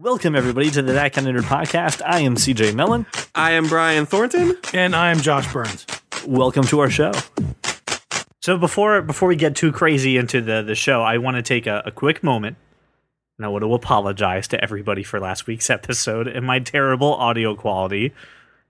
Welcome, everybody, to the That Kind of Nerd podcast. I am CJ Mellon. I am Brian Thornton. And I am Josh Burns. Welcome to our show. So before before we get too crazy into the, the show, I want to take a, a quick moment and I want to apologize to everybody for last week's episode and my terrible audio quality.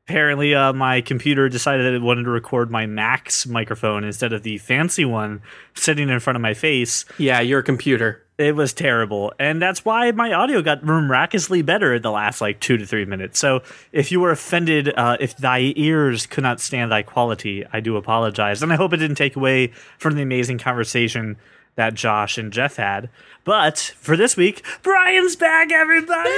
Apparently, uh, my computer decided that it wanted to record my Mac's microphone instead of the fancy one sitting in front of my face. Yeah, your computer. It was terrible. And that's why my audio got miraculously better in the last like two to three minutes. So if you were offended, uh, if thy ears could not stand thy quality, I do apologize. And I hope it didn't take away from the amazing conversation that Josh and Jeff had. But for this week, Brian's back, everybody!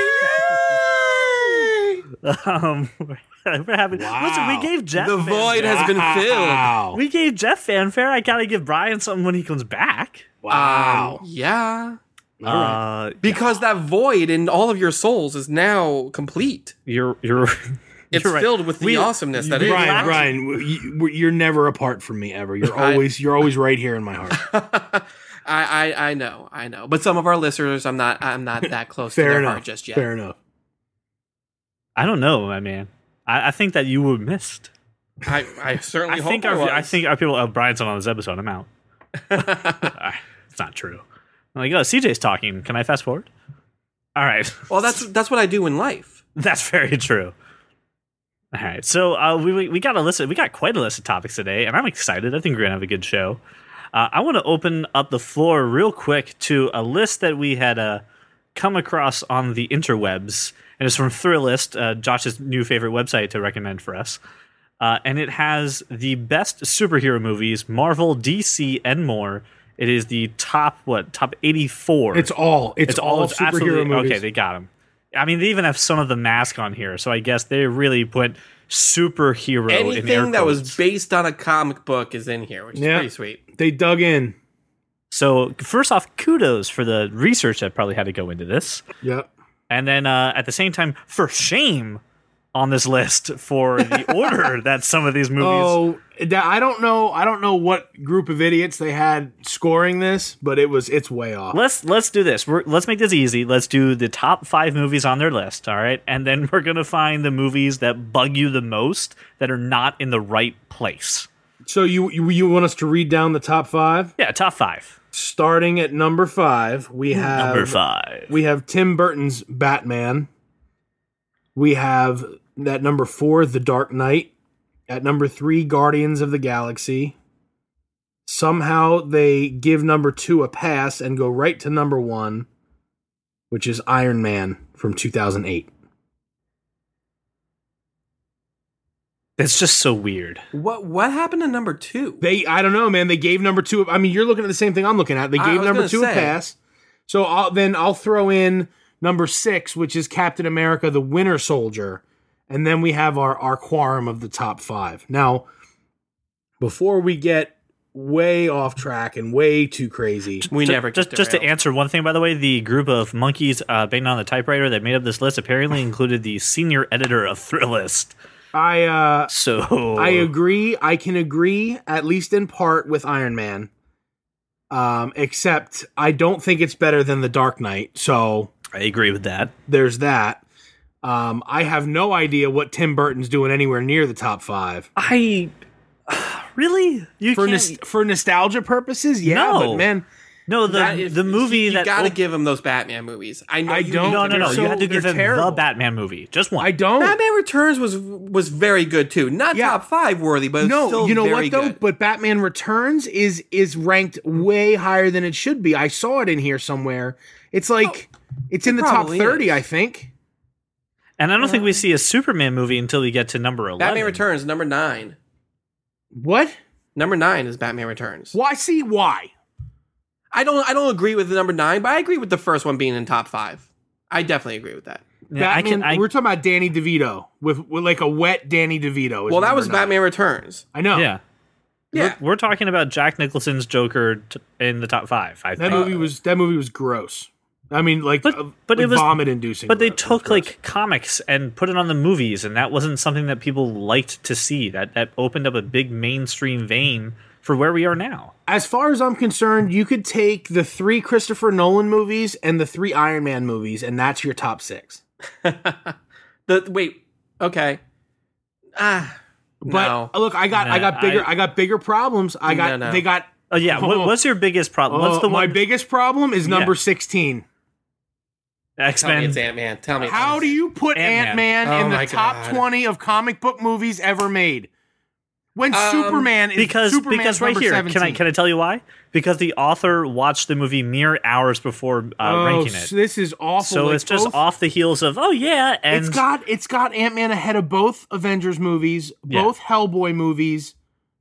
um, we're having, Listen, we gave Jeff The void has been filled. Wow. we gave Jeff fanfare. I gotta give Brian something when he comes back. Wow. Um, yeah. Uh, Because that void in all of your souls is now complete. you're you're It's right. filled with the We- awesomeness that is. Brian, Relax. Brian, you, you're never apart from me ever. You're always you're always right here in my heart. I, I I know, I know. But some of our listeners, I'm not I'm not that close to Fair their enough. heart just yet. Fair enough. I don't know, my man. I, I think that you were missed. I, I certainly I hope think I, our, was. I think our people. Oh, Brian's on this episode. I'm out. It's not true. I'm like, oh, CJ's talking. Can I fast forward? All right. well, that's that's what I do in life. That's very true. All right, so uh, we we- we got a list. Of, we got quite a list of topics today, and I'm excited. I think we're gonna have a good show. Uh, I want to open up the floor real quick to a list that we had uh, come across on the interwebs, and it's from Thrillist, uh, Josh's new favorite website to recommend for us. Uh, and it has the best superhero movies, Marvel, DC, and more. It is the top what top 84. It's all it's, It's all, all it's superhero movies. okay. They got him. I mean, they even have some of the mask on here, so I guess they really put superhero in Anything that was based on a comic book is in here, which is Yeah. pretty sweet. they dug in. So first off, kudos for the research that probably had to go into this, Yep. and then uh, at the same time, for shame on this list for the order that some of these movies. Oh, I don't know. I don't know what group of idiots they had scoring this, but it was it's way off. Let's let's do this. We're, let's make this easy. Let's do the top five movies on their list. All right, and then we're gonna find the movies that bug you the most that are not in the right place. So you, you you want us to read down the top five? Yeah, top five. Starting at number five, we have Number five. We have Tim Burton's Batman. We have at number four, The Dark Knight. At number three, Guardians of the Galaxy. Somehow they give number two a pass and go right to number one, which is Iron Man from 2008. It's just so weird. What what happened to number two? They, I don't know, man. They gave number two. I mean, you're looking at the same thing I'm looking at. They gave number gonna two a pass. So I'll, then I'll throw in number six, which is Captain America: The Winter Soldier, and then we have our our quorum of the top five. Now, before we get way off track and way too crazy, we Ju- never just get just to answer one thing by the way the group of monkeys uh, banging on the typewriter that made up this list apparently included the senior editor of thrillist I uh, so I agree. I can agree at least in part with Iron Man. Um, except I don't think it's better than The Dark Knight. So I agree with that there's that. Um, I have no idea what Tim Burton's doing anywhere near the top five. i really you For can't nos- for nostalgia purposes, yeah, No. but man, no the That- if- the movie you, that gotta op- give him those Batman movies. I know I don't- no no no they're you had to give they're him the batman movie just one I don't. Batman Returns was was very good too. Not Yeah. top five worthy, but no, still you know very what though? good. But Batman Returns is is ranked way higher than it should be. I saw it in here somewhere. It's like it's in it the top thirty, is. I think. And i don't think we see a superman movie until we get to number 11 Batman Returns number nine. What? Number nine is Batman Returns. Why? See why? I don't I don't agree with the number nine, but I agree with the first one being in top five. I definitely agree with that. Yeah, I Batman. can I, we're talking about Danny DeVito with, with like a wet Danny DeVito. is Well, that number was nine. Batman Returns. I know. yeah Yeah. We're, we're talking about Jack Nicholson's Joker t- in the top five. I That think. movie was that movie was gross. I mean, like, But- uh, but like it was- vomit inducing. But they took like comics and put it on the movies, and that wasn't something that people liked to see. That that opened up a big mainstream vein for where we are now. As far as I'm concerned, you could take the three Christopher Nolan movies and the three Iron Man movies, and that's your top six. the wait, okay. Ah, But no. look, I got I got bigger I- I, got bigger problems. I got No, no. they got Oh yeah, what, Oh. what's your biggest problem? What's oh, the my one? biggest problem is number Yeah. 16. X Men. it's Ant Man. Tell me. How do you put Ant-Man. Oh in the top God. 20 of comic book movies ever made? When Um, Superman is Because Superman's because right number here, 17. can I can I tell you why? Because the author watched the movie mere hours before uh, oh, ranking it, This is awful. so Like, it's just both- off the heels of oh yeah, and It's got it's got Ant Man ahead of both Avengers movies, Yeah. both Hellboy movies,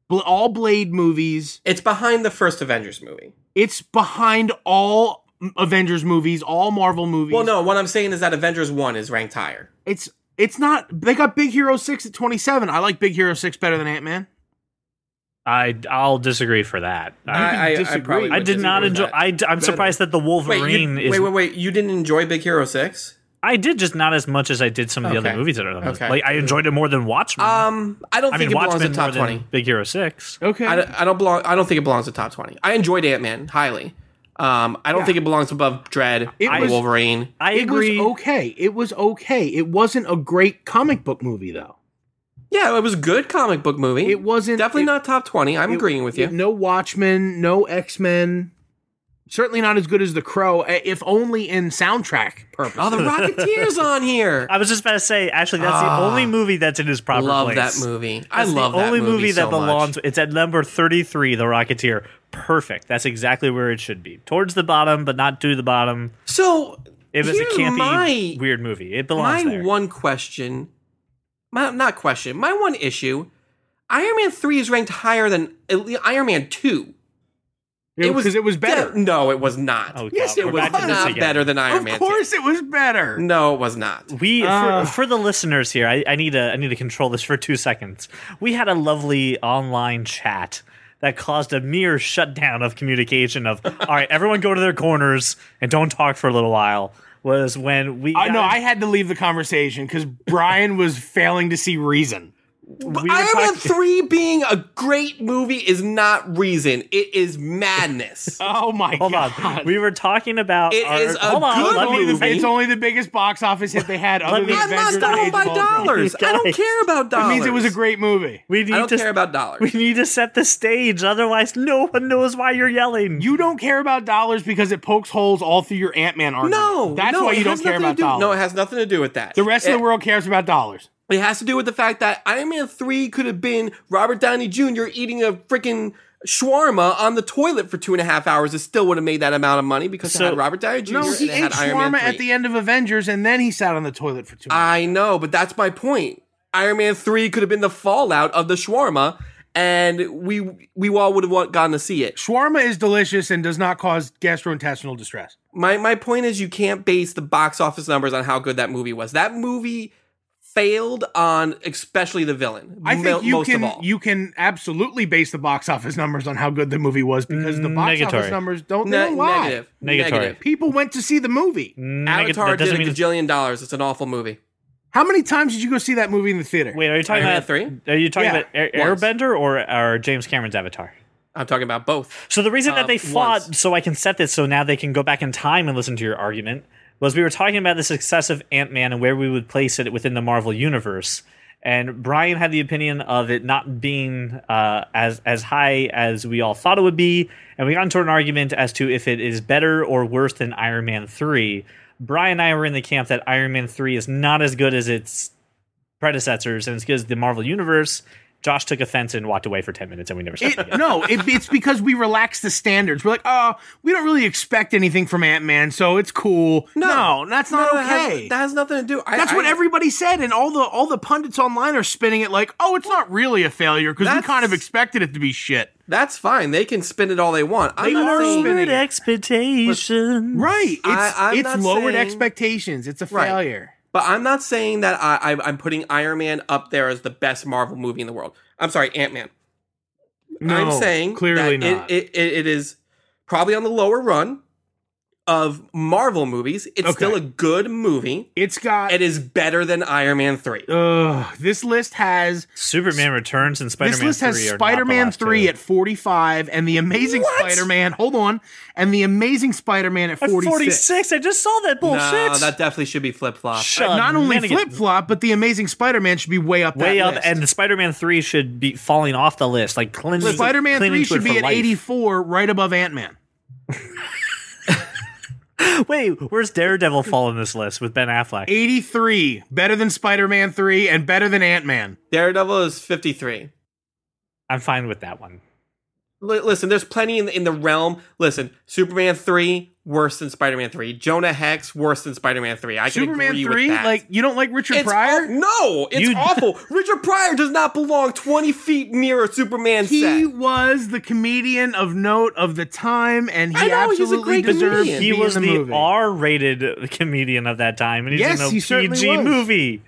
all Blade movies. It's behind the first Avengers movie. It's behind all Avengers movies, all Marvel movies. Well, no, what I'm saying is that Avengers 1 is ranked higher. it's it's not. They got Big Hero Six at twenty seven. I like Big Hero Six better than Ant Man. I I'll disagree for that. I, I, I, disagree. probably I would did not enjoy. I. I, am surprised that the Wait, Wolverine you, is. wait, wait, wait. You didn't enjoy Big Hero 6? I did just not as much as I did some of the Okay. other movies that are on the. Okay. Like I enjoyed it more than Watchmen. Um, I don't I think mean, it belongs Watchmen in top 20. Big Hero Six. Okay. I don't, I don't belong. I don't think it belongs to top 20. I enjoyed Ant Man highly. Um, I don't Yeah. think it belongs above Dredd It or was- Wolverine. I it agree. was okay. It was okay. It wasn't a great comic book movie though. Yeah, it was a good comic book movie. It wasn't Definitely it- not top 20. I'm it- agreeing with you. No Watchmen, no X Men. Certainly not as good as The Crow, eh, if only in soundtrack purpose. oh, the Rocketeer's on here. I was just about to say. Actually, that's Ah. the only movie that's in his proper love place. that movie. I That's love the that only movie, that so much. belongs. It's at number thirty-three. The Rocketeer. Perfect. That's exactly where it should be. Towards the bottom, but not to the bottom. So It was a here's campy, my, weird movie. It belongs my there. one question. My, not question. My one issue. Iron Man three is ranked higher than Iron Man two. It was because it was better. Yeah, no, it was not. Oh, Yes, it was back to this not better than Iron of Man. Of course, it was better. No, it was not. We Uh. for, for the listeners here, I, I need to I need to control this for two seconds. We had a lovely online chat that caused a mere shutdown of communication. Of all right, everyone go to their corners and don't talk for a little while. Was when we I know I had to leave the conversation because Brian was failing to see reason. We Iron Man 3 being a great movie is not reason. It is madness. Oh my Hold god! on, we were talking about. It our, is a hold on, good let me- the- movie. it's only the biggest box office hit they had other Let me- than I'm not Avengers and going by of Ultron. dollars. I don't care about dollars. It means it was a great movie. We need I don't to care about dollars. we need to set the stage. Otherwise, no one knows why you're yelling. You don't care about dollars because it pokes holes all through your Ant Man argument. No, that's no, why you don't care about do- dollars. No, it has nothing to do with that. the rest it, of the world cares about dollars. It has to do with the fact that Iron Man 3 could have been Robert Downey Jr. eating a freaking shawarma on the toilet for two and a half hours. It still would have made that amount of money because So- it had Robert Downey Jr. No, he ate had Iron Man shawarma at the end of Avengers, and then he sat on the toilet for two. I know, but that's my point. Iron Man 3 could have been the fallout of the shawarma, and we we all would have gotten to see it. shawarma is delicious and does not cause gastrointestinal distress. My my point is you can't base the box office numbers on how good that movie was. That movie failed on especially the villain. I mo- think you most can of all. you can absolutely base the box office numbers on how good the movie was because the box Negatory. office numbers don't, they Ne- don't lie. negative. Negatory. Negative. People went to see the movie. Neg- Avatar did a mean it's- gajillion dollars. It's an awful movie. How many times did you go see that movie in the theater? Wait, are you talking Iron about 3? Are you talking Yeah, about Air. Airbender or, or James Cameron's Avatar? I'm talking about both. So the reason that Um, they fought, once. so I can set this, so now they can go back in time and listen to your argument, was we were talking about the success of Ant Man and where we would place it within the Marvel universe. And Brian had the opinion of it not being uh, as as high as we all thought it would be, and we got into an argument as to if it is better or worse than Iron Man three. Brian and I were in the camp that Iron Man three is not as good as its predecessors, and it's because the Marvel universe. Josh took offense and walked away for ten minutes, and we never saw It, it again. no, it, it's because we relaxed the standards. We're like, oh, we don't really expect anything from Ant Man, so it's cool. No, that's not No, that has- okay. that has nothing to do. I, that's what I- everybody said, and all the all the pundits online are spinning it like, oh, it's not really a failure because we kind of expected it to be shit. That's fine. They can spin it all they want. I'm They not are saying it. expectations. Right? It's I- I'm it's not lowered saying- expectations. It's a Right. But I'm not saying that I, I, I'm putting Iron Man up there as the best Marvel movie in the world. I'm sorry, Ant Man. No, I'm saying clearly that not. It, it, it is probably on the lower run. Of Marvel movies. It's Okay. still a good movie. It's got. It is better than Iron Man 3. Ugh, this list has Superman Returns and Spider this Man list 3 has are not Spider-Man three two. at forty-five, and the Amazing What? Spider-Man. Hold on, and the Amazing Spider-Man at At forty-six. I just saw that bullshit. No, that definitely should be flip flop. Shut Not only man, flip flop, but the Amazing Spider-Man should be way up. way that up, list. and the Spider Man 3 should be falling off the list. Like cleansing, Spider-Man three should be at eighty-four, right above Ant-Man. Wait, where's Daredevil fall in this list with Ben Affleck? Eighty-three, better than Spider-Man three, and better than Ant-Man. Daredevil is 53. I'm fine with that one. Li- listen, there's plenty in the, in the realm. Listen, Superman 3, worse than Spider Man 3. Jonah Hex, worse than Spider Man 3. I can Superman agree three, with that. like you don't like Richard it's Pryor? aw- no, it's You- awful. Richard Pryor does not belong 20 feet near a Superman He set. was the comedian of note of the time, and he know, he's a absolutely great deserved to He be was in the, the movie. R-rated comedian of that time, and he's Yes, in a he certainly PG was. movie.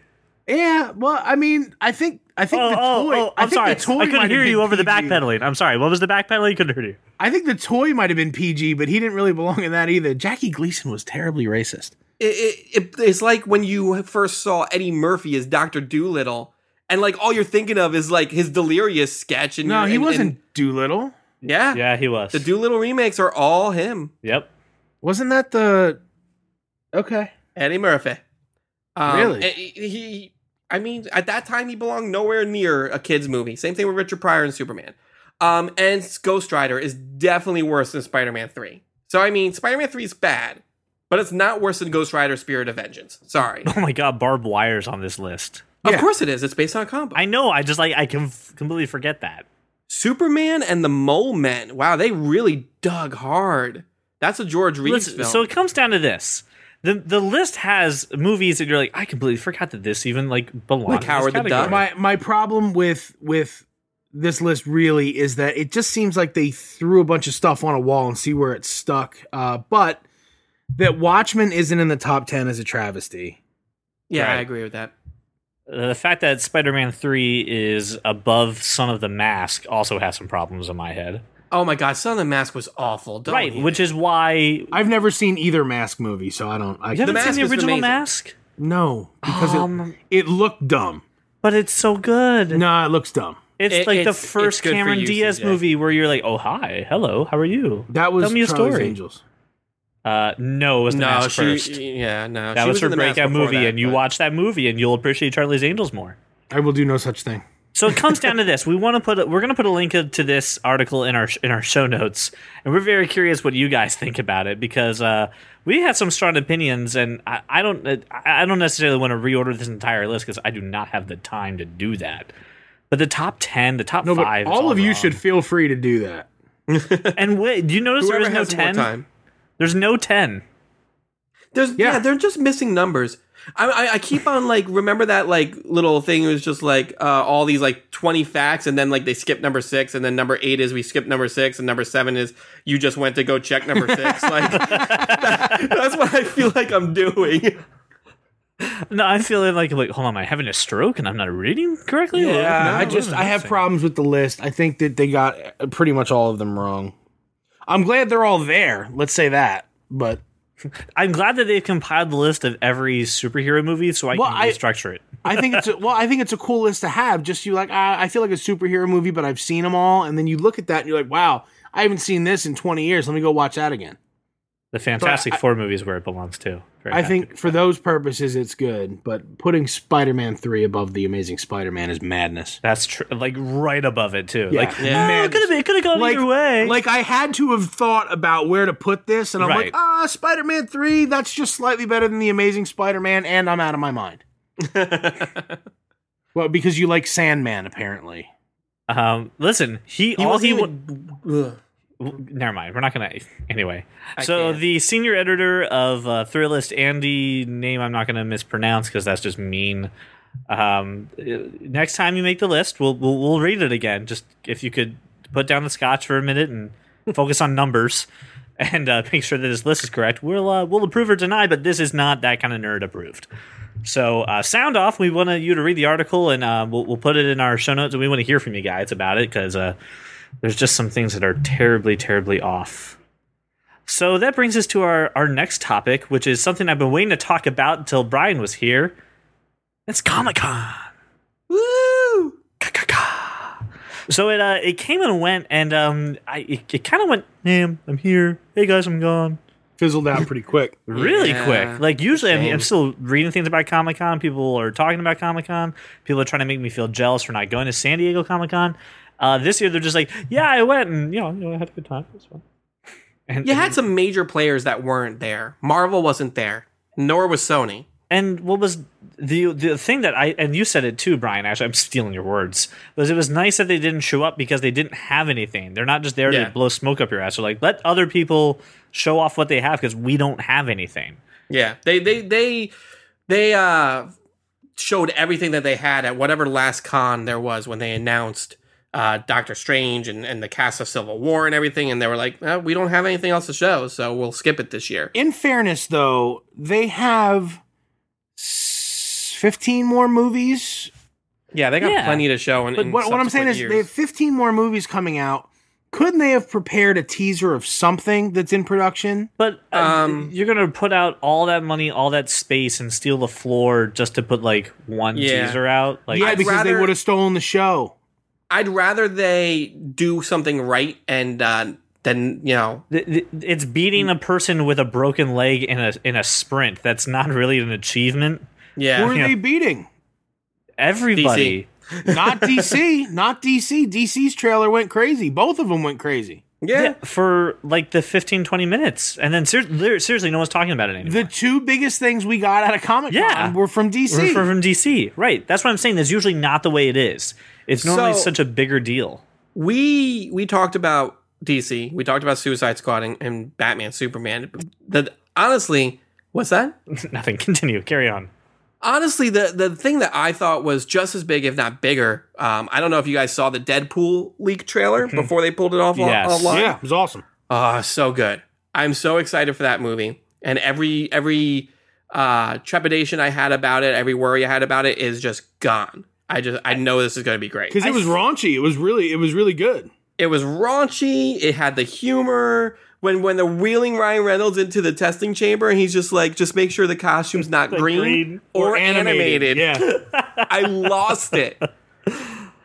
Yeah, well, I mean, I think I think Oh, the oh, toy. oh, I I'm think sorry. the toy I might couldn't hear you over the backpedaling. I'm sorry. What was the backpedaling? You Couldn't hear you. I think the toy might have been PG, but he didn't really belong in that either. Jackie Gleason was terribly racist. It, it, it- it's like when you first saw Eddie Murphy as Dr. Dolittle, and like all you're thinking of is like his delirious sketch. And No, you're- he and- wasn't and- Dolittle. yeah, Yeah, he was. The Dolittle remakes are all him. Yep. Wasn't that the? Okay. Eddie Murphy. Um, Really? He, he- I mean, at that time, he belonged nowhere near a kids' movie. Same thing with Richard Pryor and Superman. Um, and Ghost Rider is definitely worse than Spider Man 3. So, I mean, Spider Man 3 is bad, but it's not worse than Ghost Rider Spirit of Vengeance. Sorry. Oh my God, Barb Wire's on this list. Of Yeah. course it is. It's based on a comic. I know. I just like I can f- completely forget that. Superman and the Mole Men. Wow, they really dug hard. That's a George Reeves Listen, film. so it comes down to this. The, the list has movies that you're like, I completely forgot that this even like belongs. Like in this Howard the category. Duck. My my problem with with this list really is that it just seems like they threw a bunch of stuff on a wall and see where it stuck. Uh, but that Watchmen isn't in the top ten is a travesty. yeah, I agree with that. Uh, the fact that Spider-Man Three is above Son of the Mask also has some problems in my head. Oh my god, Son of the Mask was awful. Don't right, which is why I've never seen either Mask movie, so I don't. I you haven't Mask seen the original. Mask, no because Um, it it looked dumb. but it's so good. No, it looks dumb. It's It- like it's- the first Cameron you, Diaz CJ. movie where you're like, "Oh hi, hello, how are you?" That was Tell me a Charlie's story. Angels. Uh, no, it was the no, Mask she, first. yeah, no. That she was her in the Mask breakout movie, that, and you watch that movie, and you'll appreciate Charlie's Angels more. I will do no such thing. So it comes down to this: we want to put, a, we're going to put a link to this article in our in our show notes, and we're very curious what you guys think about it because uh, we had some strong opinions, and I, I don't, I I don't necessarily want to reorder this entire list because I do not have the time to do that. But the top ten, the top No, five, is all of you should feel free to do that. And wait, do you notice Whoever there is no ten? There's no ten. There's yeah. Yeah. they're just missing numbers. I, I I keep on like remember that like little thing. It was just like uh, all these like twenty facts, and then like they skip number six, and then number eight is we skip number six, and number seven is you just went to go check number six. like that- that's what I feel like I'm doing. No, I feel like like hold on, am I having a stroke and I'm not reading correctly? Yeah, No, I just I have problems with the list. I think that they got uh, pretty much all of them wrong. I'm glad they're all there. Let's say that. But I'm glad that they've compiled the list of every superhero movie so I Well, can I- it. I think it's a, well, I think it's a cool list to have. Just you like, ah, I feel like a superhero movie, but I've seen them all, and then you look at that and you're like, wow, I haven't seen this in 20 years. Let me go watch that again. The Fantastic I- Four movie is where it belongs to. Very I think for those purposes, it's good, but putting Spider-Man three above the Amazing Spider-Man is madness. that's true. Like right above it too. Yeah. Like Yeah. oh, it could have been. It could have gone like, either way. like I had to have thought about where to put this, and I'm Right. like, ah, Spider-Man three. That's just slightly better than the Amazing Spider-Man, and I'm out of my mind. Well, because you like Sandman, apparently. um, listen, he, He all wasn't he wa- even- w- never mind. We're not gonna. Anyway, I so can't. the senior editor of uh, Thrillist, Andy, name I'm not gonna mispronounce because that's just mean. Um, next time you make the list, we'll, we'll we'll read it again. Just if you could put down the scotch for a minute and focus on numbers and uh, make sure that this list is correct. We'll uh, we'll approve or deny, but this is not that kind of nerd approved. So uh, sound off. We want you to read the article, and uh, we'll we'll put it in our show notes, and we want to hear from you guys about it because uh, there's just some things that are terribly, terribly off. So that brings us to our, our next topic, which is something I've been waiting to talk about until Brian was here. It's Comic Con. Woo! So it uh, it came and went, and um, I it, it kind of went. Damn, I'm here. Hey guys, I'm gone. Fizzled out pretty quick. Really Yeah. quick. Like usually, I mean, I'm still reading things about Comic Con. People are talking about Comic Con. People are trying to make me feel jealous for not going to San Diego Comic Con. Uh, this year, they're just like, yeah, I went, and you know, you know I had a good time. It was fun. And, You had some major players that weren't there. Marvel wasn't there, nor was Sony. And what was the the thing that I and you said it too, Brian. Actually, I'm stealing your words. Was it was nice that they didn't show up because they didn't have anything. They're not just there Yeah. to blow smoke up your ass. They're like, let other people show off what they have because we don't have anything. Yeah, they they they they uh showed everything that they had at whatever last con there was when they announced uh Doctor Strange and, and the cast of Civil War and everything, and they were like, "Uh, we don't have anything else to show, so we'll skip it this year. In fairness, though, they have 15 more movies. Yeah, they got Yeah. plenty to show. In, But in what, what I'm saying subsequent is, they have 15 more movies coming out. Couldn't they have prepared a teaser of something that's in production? But uh, Um, you're gonna put out all that money, all that space, and steal the floor just to put like one Yeah. teaser out. Like, yeah, I'd because they would have stolen the show. I'd rather they do something right and uh, then you know th- th- it's beating a person with a broken leg in a in a sprint. That's not really an achievement. yeah Who are Yeah. they beating? Everybody. Not DC. not DC. DC's trailer went crazy. Both of them went crazy. yeah. Yeah, for like the 15, 20 minutes. And then ser- seriously, no one's talking about it anymore. The two biggest things we got out of Comic Con Yeah. were from DC. We're from DC. Right. That's what I'm saying. That's usually not the way it is. It's normally So- such a bigger deal. we we talked about DC. We talked about Suicide Squad and, and Batman, Superman. The honestly, what's that? Nothing. Continue. Carry on. Honestly, the the thing that I thought was just as big, if not bigger. Um, I don't know if you guys saw the Deadpool leak trailer before they pulled it off Yes. online. yeah, it was awesome. Oh, so good. I'm so excited for that movie. And every every uh trepidation I had about it, every worry I had about it is just gone. I just I know this is going to be great. Because it was raunchy. It was really, it was really good. It was raunchy, it had the humor. When when they're wheeling Ryan Reynolds into the testing chamber and he's just like just make sure the costume's not green, green or, animated. Yeah. I lost it.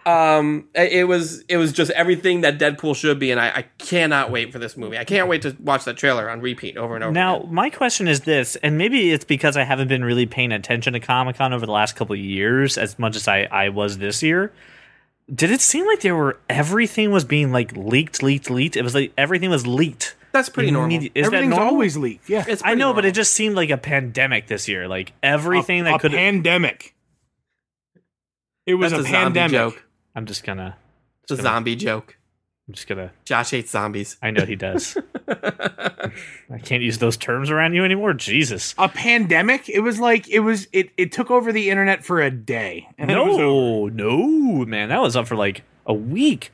Um, it was it was just everything that Deadpool should be, and I, I cannot wait for this movie. I can't wait to watch that trailer on repeat over and over. Now, again. my question is this, and maybe it's because I haven't been really paying attention to Comic Con over the last couple of years as much as I, I was this year. Did it seem like there were everything was being like leaked, leaked, leaked? It was like everything was leaked. that's pretty normal. Immedi- Is that Everything's normal? always leaked. Yeah. It's I pretty know, but it just seemed like a pandemic this year. Like everything a, that a could. pandemic. It was That's a, a pandemic. joke. I'm just gonna. It's a zombie joke. I'm just gonna. Josh hates zombies. I know he does. I can't use those terms around you anymore. Jesus. A pandemic. It was like it was. It it took over the internet for a day. And then it was over. No, no, man, that was up for like a week.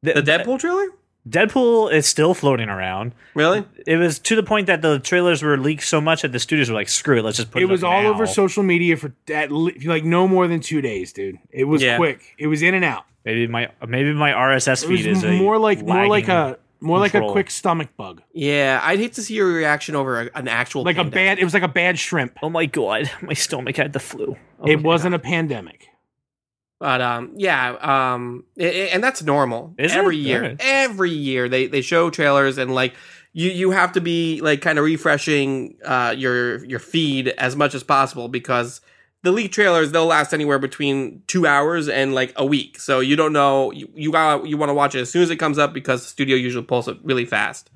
The Deadpool trailer? Deadpool is still floating around. Really? It was to the point that the trailers were leaked so much that the studios were like, "Screw it, let's just put it." It was up all now." over social media for at le- like no more than two days, dude. It was Yeah. quick. It was in and out. Maybe my maybe my RSS It was feed is a more like more like a more like a quick stomach bug. Yeah, I'd hate to see your reaction over a, an actual Like a pandemic. bad. It was like a bad shrimp. Oh my god, my stomach had the flu. Oh It wasn't a pandemic. But um, yeah, um, i- i- and that's normal. Is it? every year, Alright. every year they they show trailers and like you you have to be like kind of refreshing uh your your feed as much as possible because the leak trailers they'll last anywhere between two hours and like a week. So you don't know you you you want to watch it as soon as it comes up because the studio usually pulls it really fast.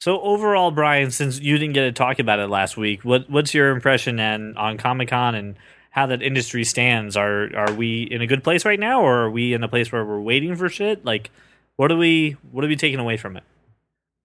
So overall, Brian, since you didn't get to talk about it last week, what what's your impression and on Comic Con and how that industry stands? Are are we in a good place right now, or are we in a place where we're waiting for shit? Like, what are we what are we taking away from it?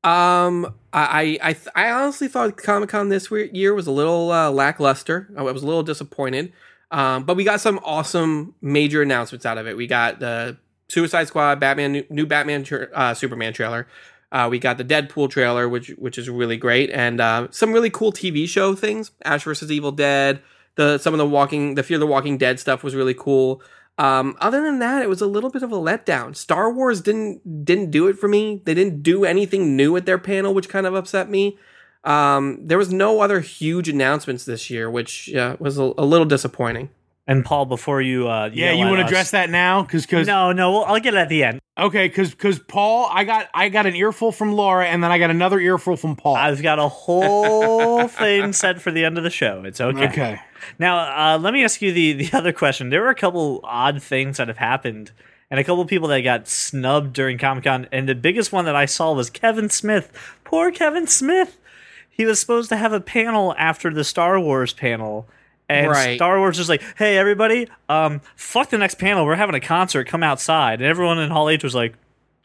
Um, I I I, honestly thought Comic Con this year was a little uh, lackluster. I was a little disappointed. Um, but we got some awesome major announcements out of it. We got the Suicide Squad, Batman, new, Batman, uh, Superman trailer. Uh, we got the Deadpool trailer, which which is really great, and uh, some really cool TV show things. Ash versus Evil Dead. The some of the Walking, the Fear of the Walking Dead stuff was really cool. Um, other than that, it was a little bit of a letdown. Star Wars didn't didn't do it for me. They didn't do anything new at their panel, which kind of upset me. Um, there was no other huge announcements this year, which uh, was a, a little disappointing. And Paul, before you, uh, Yeah, yell you want to address that now? Because because No, no, well, I'll get it at the end. okay, because because Paul, I got I got an earful from Laura, and then I got another earful from Paul. I've got a whole thing set for the end of the show. It's okay. okay. Now, uh, let me ask you the, the other question. There were a couple odd things that have happened, and a couple people that got snubbed during Comic Con. And the biggest one that I saw was Kevin Smith. Poor Kevin Smith. He was supposed to have a panel after the Star Wars panel. And Right. Star Wars was like, "Hey, everybody, um, fuck the next panel. We're having a concert. Come outside." And everyone in Hall H was like,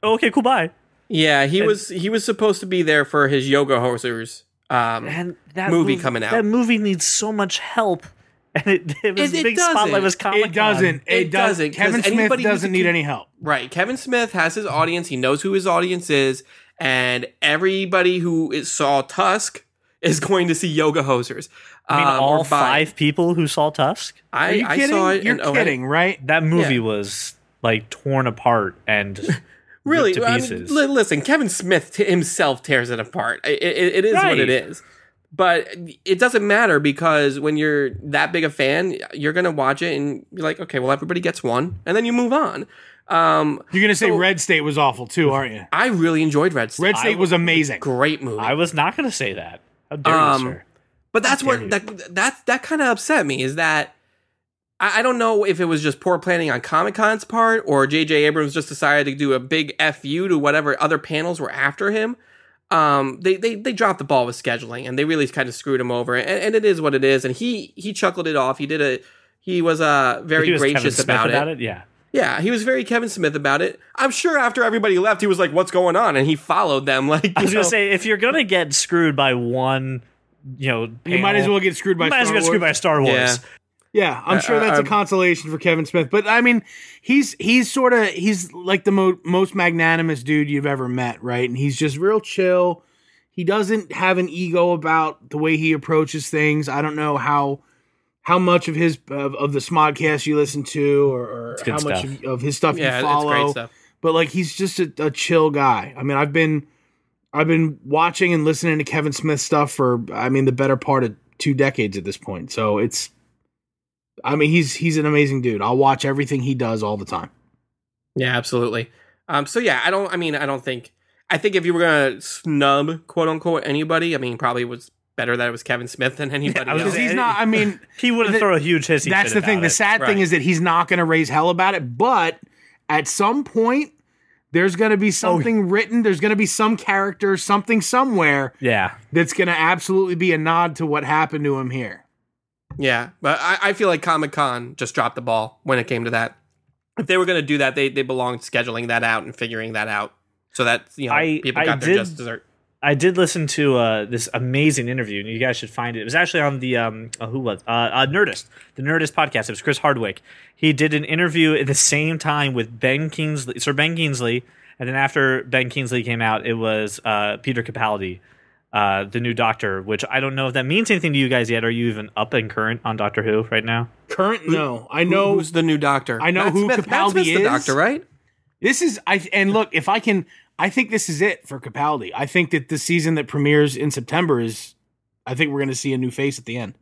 oh, "Okay, cool, bye." Yeah, he was he was supposed to be there for his yoga hosers. Um, And that Movie coming out. That movie needs so much help, and it, it was It- it big spotlight doesn't. was Comic Con. It doesn't. It, It does, doesn't, 'cause Kevin Smith anybody doesn't need kid- any help. Right. Kevin Smith has his audience. He knows who his audience is, and everybody who is, saw Tusk is going to see Yoga Hosers. I mean, Um, all or buy- five people who saw Tusk. I, Are you I kidding? saw it. You're kidding, right? That movie Yeah. was like torn apart and Really? ripped to I mean, pieces. listen, Kevin Smith t- himself tears it apart. It, it, it is what it is. But it doesn't matter because when you're that big a fan, you're gonna watch it and you're like, okay, well, everybody gets one, and then you move on. Um, You're gonna say So- Red State was awful too, aren't you? I really enjoyed Red State. Red State was amazing. great movie. I was not going to say that. How dare Um, you, sir? But that's dare what you. that that that kind of upset me is that I, I don't know if it was just poor planning on Comic Con's part or J.J. Abrams just decided to do a big fu to whatever other panels were after him. Um, they they they dropped the ball with scheduling and they really kind of screwed him over. And, and it is what it is. And he he chuckled it off. He did a he was uh very He was Kevin gracious Smith about, it. Yeah. Yeah, he was very Kevin Smith about it. I'm sure after everybody left, he was like, "What's going on?" And he followed them. Like I was you gonna say, if you're going to get screwed by one, you know, You might as well get screwed by. you might as Star well get screwed Wars. by Star Wars. Yeah. Yeah, I'm Uh, sure that's a consolation for Kevin Smith. But I mean, he's he's sort of he's like the mo- most magnanimous dude you've ever met, right? And he's just real chill. He doesn't have an ego about the way he approaches things. I don't know how how much of his of, of the Smodcast you listen to, or, or good how much of, of his stuff yeah, you it's follow. great stuff. But like, he's just a, a chill guy. I mean, I've been I've been watching and listening to Kevin Smith stuff for I mean the better part of two decades at this point. So it's I mean he's he's an amazing dude. I'll watch everything he does all the time. Yeah, absolutely. Um, so yeah, I don't. I mean, I don't think. I think if you were gonna snub quote unquote anybody, I mean, probably was better that it was Kevin Smith than anybody I was else. Because he's not I mean He wouldn't The- throw a huge hissy that's fit the thing. about The it. sad Right. thing is that he's not going to raise hell about it, but at some point there's going to be something written, there's going to be some character, something somewhere Yeah. that's going to absolutely be a nod to what happened to him here. Yeah, but I, I feel like Comic Con just dropped the ball when it came to that. If they were gonna do that, they they belonged scheduling that out and figuring that out so that you know I- people I got their did- just dessert. I did listen to uh, this amazing interview, and you guys should find it. It was actually on the um, uh, who was uh, uh, Nerdist, the Nerdist podcast. It was Chris Hardwick. He did an interview at the same time with Ben Kingsley, Sir Ben Kingsley, and then after Ben Kingsley came out, it was uh, Peter Capaldi, uh, the new Doctor. Which I don't know if that means anything to you guys yet. Are you even up and current on Doctor Who right now? Current no. I Who- know who's the new doctor? I know Matt who Smith. Matt Capaldi Smith's the is. doctor, right? This is I and look, if I can I think this is it for Capaldi. I think that the season that premieres in September is I think we're going to see a new face at the end.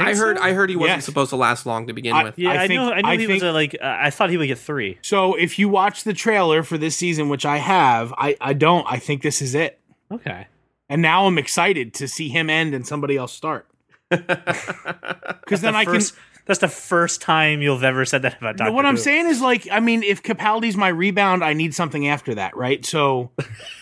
I heard so? I heard he wasn't Yes. supposed to last long to begin I- with. Yeah, I I, think- know. I knew I he think- was a, like. Uh, I thought he would get three. So if you watch the trailer for this season, which I have, I I don't. I think this is it. Okay. And now I'm excited to see him end and somebody else start. Because then The I first- That's the first time you've ever said that about Doctor can. What I'm saying is like, I mean, if Capaldi's my rebound, I need something after that, right? So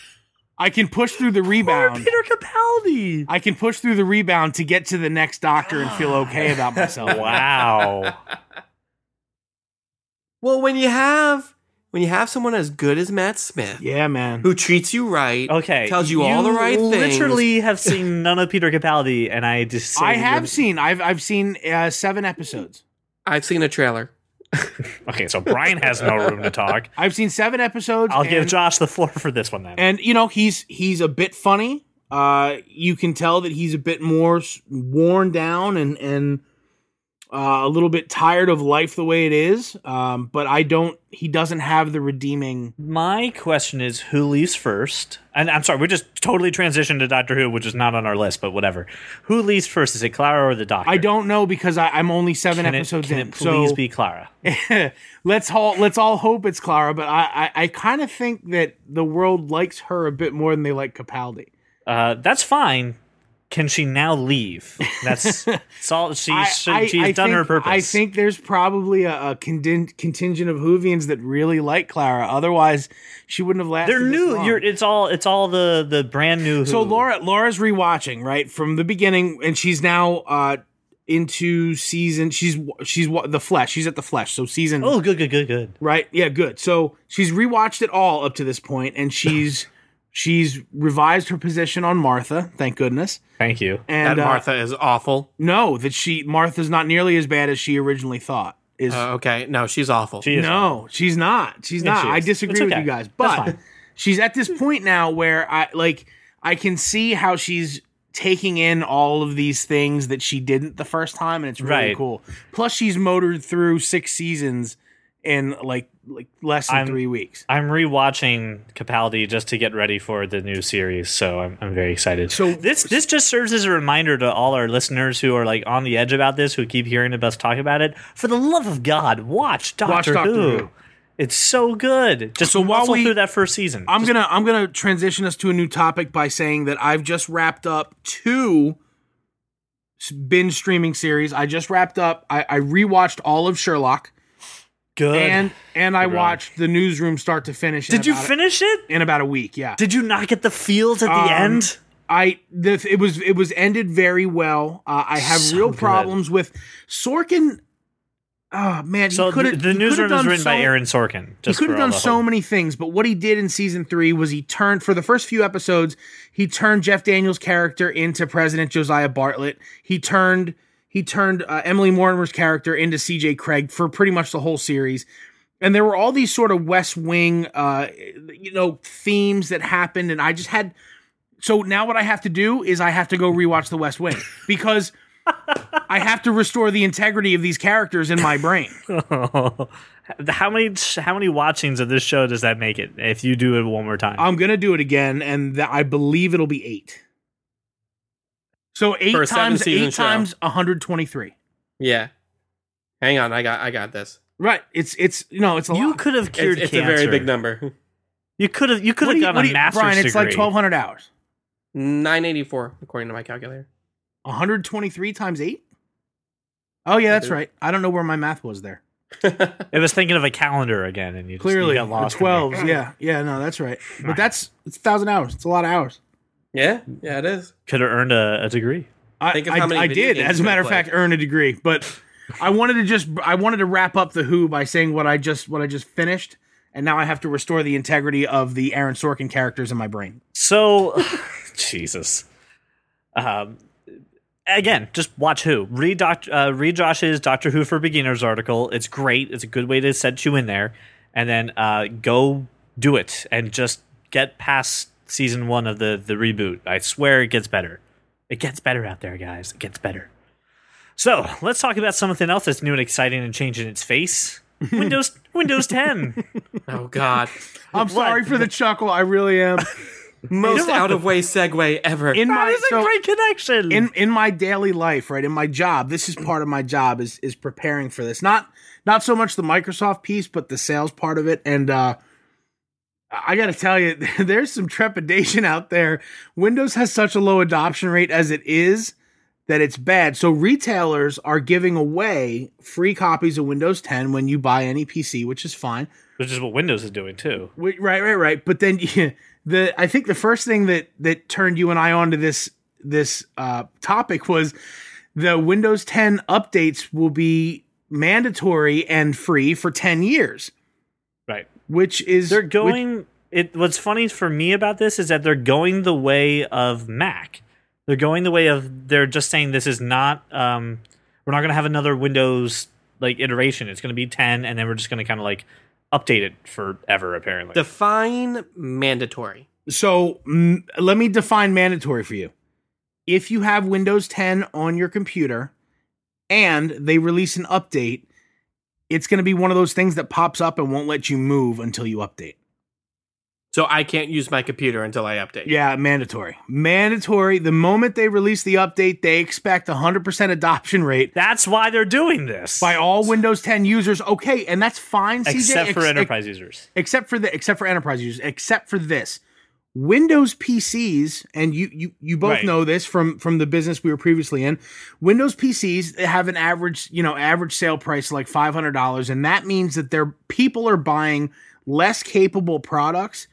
I can push through the Poor rebound. Peter Capaldi. I can push through the rebound to get to the next doctor and feel okay about myself. Wow. well, when you have when you have someone as good as Matt Smith Yeah, man. who treats you right, Okay. tells you, all the right things, Literally have seen none of Peter Capaldi, and I just say I have seen. I've I've seen uh, seven episodes. I've seen a trailer. Okay, so Brian has no room to talk. I've seen seven episodes. I'll give Josh the floor for this one then. and you know he's he's a bit funny. Uh, you can tell that he's a bit more worn down and and Uh, a little bit tired of life the way it is, um, but I don't. He doesn't have the redeeming. My question is who leaves first? And I'm sorry, we just totally transitioned to Doctor Who, which is not on our list, but whatever. Who leaves first? Is it Clara or the Doctor? I don't know because I, I'm only seven Can it, episodes can in. it please so be Clara? let's all let's all hope it's Clara. But I I, I kind of think that the world likes her a bit more than they like Capaldi. Uh, that's fine. Can she now leave? That's, that's all. She, I- should, I- she's I done think, her purpose. I think there's probably a, a contingent of Whovians that really like Clara. Otherwise, she wouldn't have lasted. they're new. You're, it's all. It's all the the brand new. Who. So Laura Laura's rewatching right from the beginning, and she's now uh into season. She's she's the flesh. She's at the flesh. So season Oh, good, good, good, good. right. Yeah, good. So she's rewatched it all up to this point, and she's she's revised her position on Martha. Thank goodness. Thank you. And that uh, Martha is awful. no, that she Martha's not nearly as bad as she originally thought. Is Uh, okay, no, she's awful. She is. no, she's not. She's Yeah, not. she I disagree It's with you guys. But she's at this point now where I like I can see how she's taking in all of these things that she didn't the first time and it's really Right. cool. Plus she's motored through 6 seasons in like like less than I'm- 3 weeks. I'm rewatching Capaldi just to get ready for the new series, so I'm, I'm very excited. So- this this just serves as a reminder to all our listeners who are like on the edge about this, who keep hearing us talk about it. For the love of God, watch Doctor, Doctor Who. Who. It's so good. Just So while we- through that first season. I'm Just- going to I'm to transition us to a new topic by saying that I've just wrapped up two binge streaming series. I just wrapped up I, I rewatched all of Sherlock good. and and I Good run. watched the newsroom start to finish. Did you about a- finish it? in about a week? Yeah. Did you not get the feels at the Um, end? I the, it was it was ended very well. Uh, I have So real good. problems with Sorkin. Oh man, So he the, the newsroom was written by Aaron Sorkin. He could have done so hope. many things, but what he did in season three was he turned for the first few episodes. He turned Jeff Daniels' character into President Josiah Bartlet. He turned he turned uh, Emily Mortimer's character into C.J. Cregg for pretty much the whole series. And there were all these sort of West Wing, uh, you know, themes that happened, and I just had. So now what I have to do is I have to go rewatch The West Wing because I have to restore the integrity of these characters in my brain. how many how many watchings of this show does that make it if you do it one more time? I'm gonna do it again, and th- I believe it'll be eight. So eight times eight show. times 123. Yeah. Hang on, I got I got this. Right. It's it's you know it's a you lot. could have It's, cured it's a very big number. You could have you could have do gotten what a do you- master's Brian, it's like 1,200 hours. 984 according to my calculator. 123 times eight. Oh yeah, that's right. I don't know where my math was there. It was thinking of a calendar again, and you just, Clearly, you got lost. the 12s. Yeah, yeah, no, that's right. But that's it's a thousand hours. It's a lot of hours. Yeah, yeah, it is. Could have earned a, a degree. I, Think of I, how many I did, as a matter of fact, earn a degree. But I wanted to just I wanted to wrap up the Who by saying what I just what I just finished, and now I have to restore the integrity of the Aaron Sorkin characters in my brain. So, Jesus. Um, again, just watch Who. Read Doc, uh, read Josh's Doctor Who for Beginners article. It's great. It's a good way to set you in there, and then uh, go do it and just get past season one of the the reboot. I swear it gets better. It gets better out there, guys. It gets better. So let's talk about something else that's new and exciting and changing its face. Windows Windows 10. Oh God, I'm sorry for the chuckle. I really am. most out of way segue ever. In That my is a so- great connection. in in my daily life, right? In my job, this is part of my job is is preparing for this. Not not so much the Microsoft piece, but the sales part of it. And uh I got to tell you, there's some trepidation out there. Windows has such a low adoption rate as it is that it's bad. So retailers are giving away free copies of Windows 10 when you buy any PC, which is fine. which is what Windows is doing too. Right, right, right. But then yeah, the I think the first thing that that turned you and I onto this this uh, topic was the Windows 10 updates will be mandatory and free for 10 years. Which is They're which- going. It. What's funny for me about this is that they're going the way of Mac. They're going the way of. They're just saying this is not. Um, we're not going to have another Windows like iteration. It's going to be ten, and then we're just going to kind of like update it forever. Apparently, Define mandatory. so mm, let me define mandatory for you. If you have Windows 10 on your computer and they release an update, it's going to be one of those things that pops up and won't let you move until you update. So I can't use my computer until I update. Yeah, mandatory. Mandatory. The moment they release the update, they expect 100% adoption rate That's why they're doing this. by all Windows 10 users. Okay, and that's fine, CJ. except for ex- enterprise users. except for the except for enterprise users except for this windows pcs and you you you both Right. know this from from the business we were previously in windows pcs have an average you know average sale price like $500 and that means that their people are buying less capable products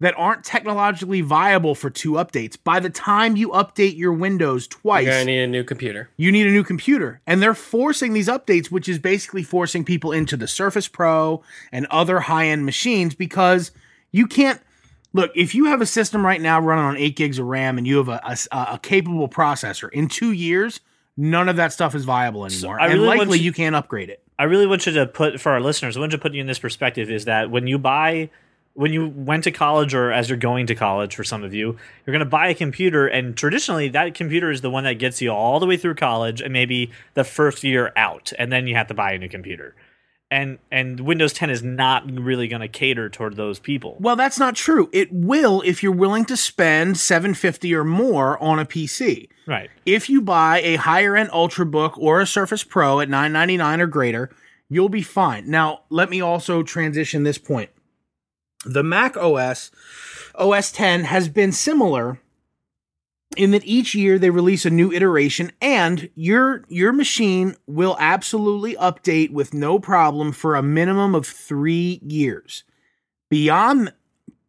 that aren't technologically viable for two updates by the time you update your windows twice You're gonna need a new computer. you need a new computer. And they're forcing these updates, which is basically forcing people into the Surface Pro and other high end machines because you can't. Look, if you have a system right now running on 8 gigs of RAM and you have a, a, a capable processor, in two years, none of that stuff is viable anymore. I and really want likely you- you can't upgrade it. I really want you to put for our listeners. I want you to put you in this perspective: is that when you buy, when you went to college, or as you're going to college, for some of you, you're going to buy a computer, and traditionally that computer is the one that gets you all the way through college and maybe the first year out, and then you have to buy a new computer. And and Windows 10 is not really going to cater toward those people. Well, that's not true. It will if you're willing to spend 750 or more on a PC. Right. if you buy a higher end ultrabook or a surface pro at 999 or greater you'll be fine now let me also transition this point the mac os os 10 has been similar in that each year they release a new iteration and your your machine will absolutely update with no problem for a minimum of 3 years. Beyond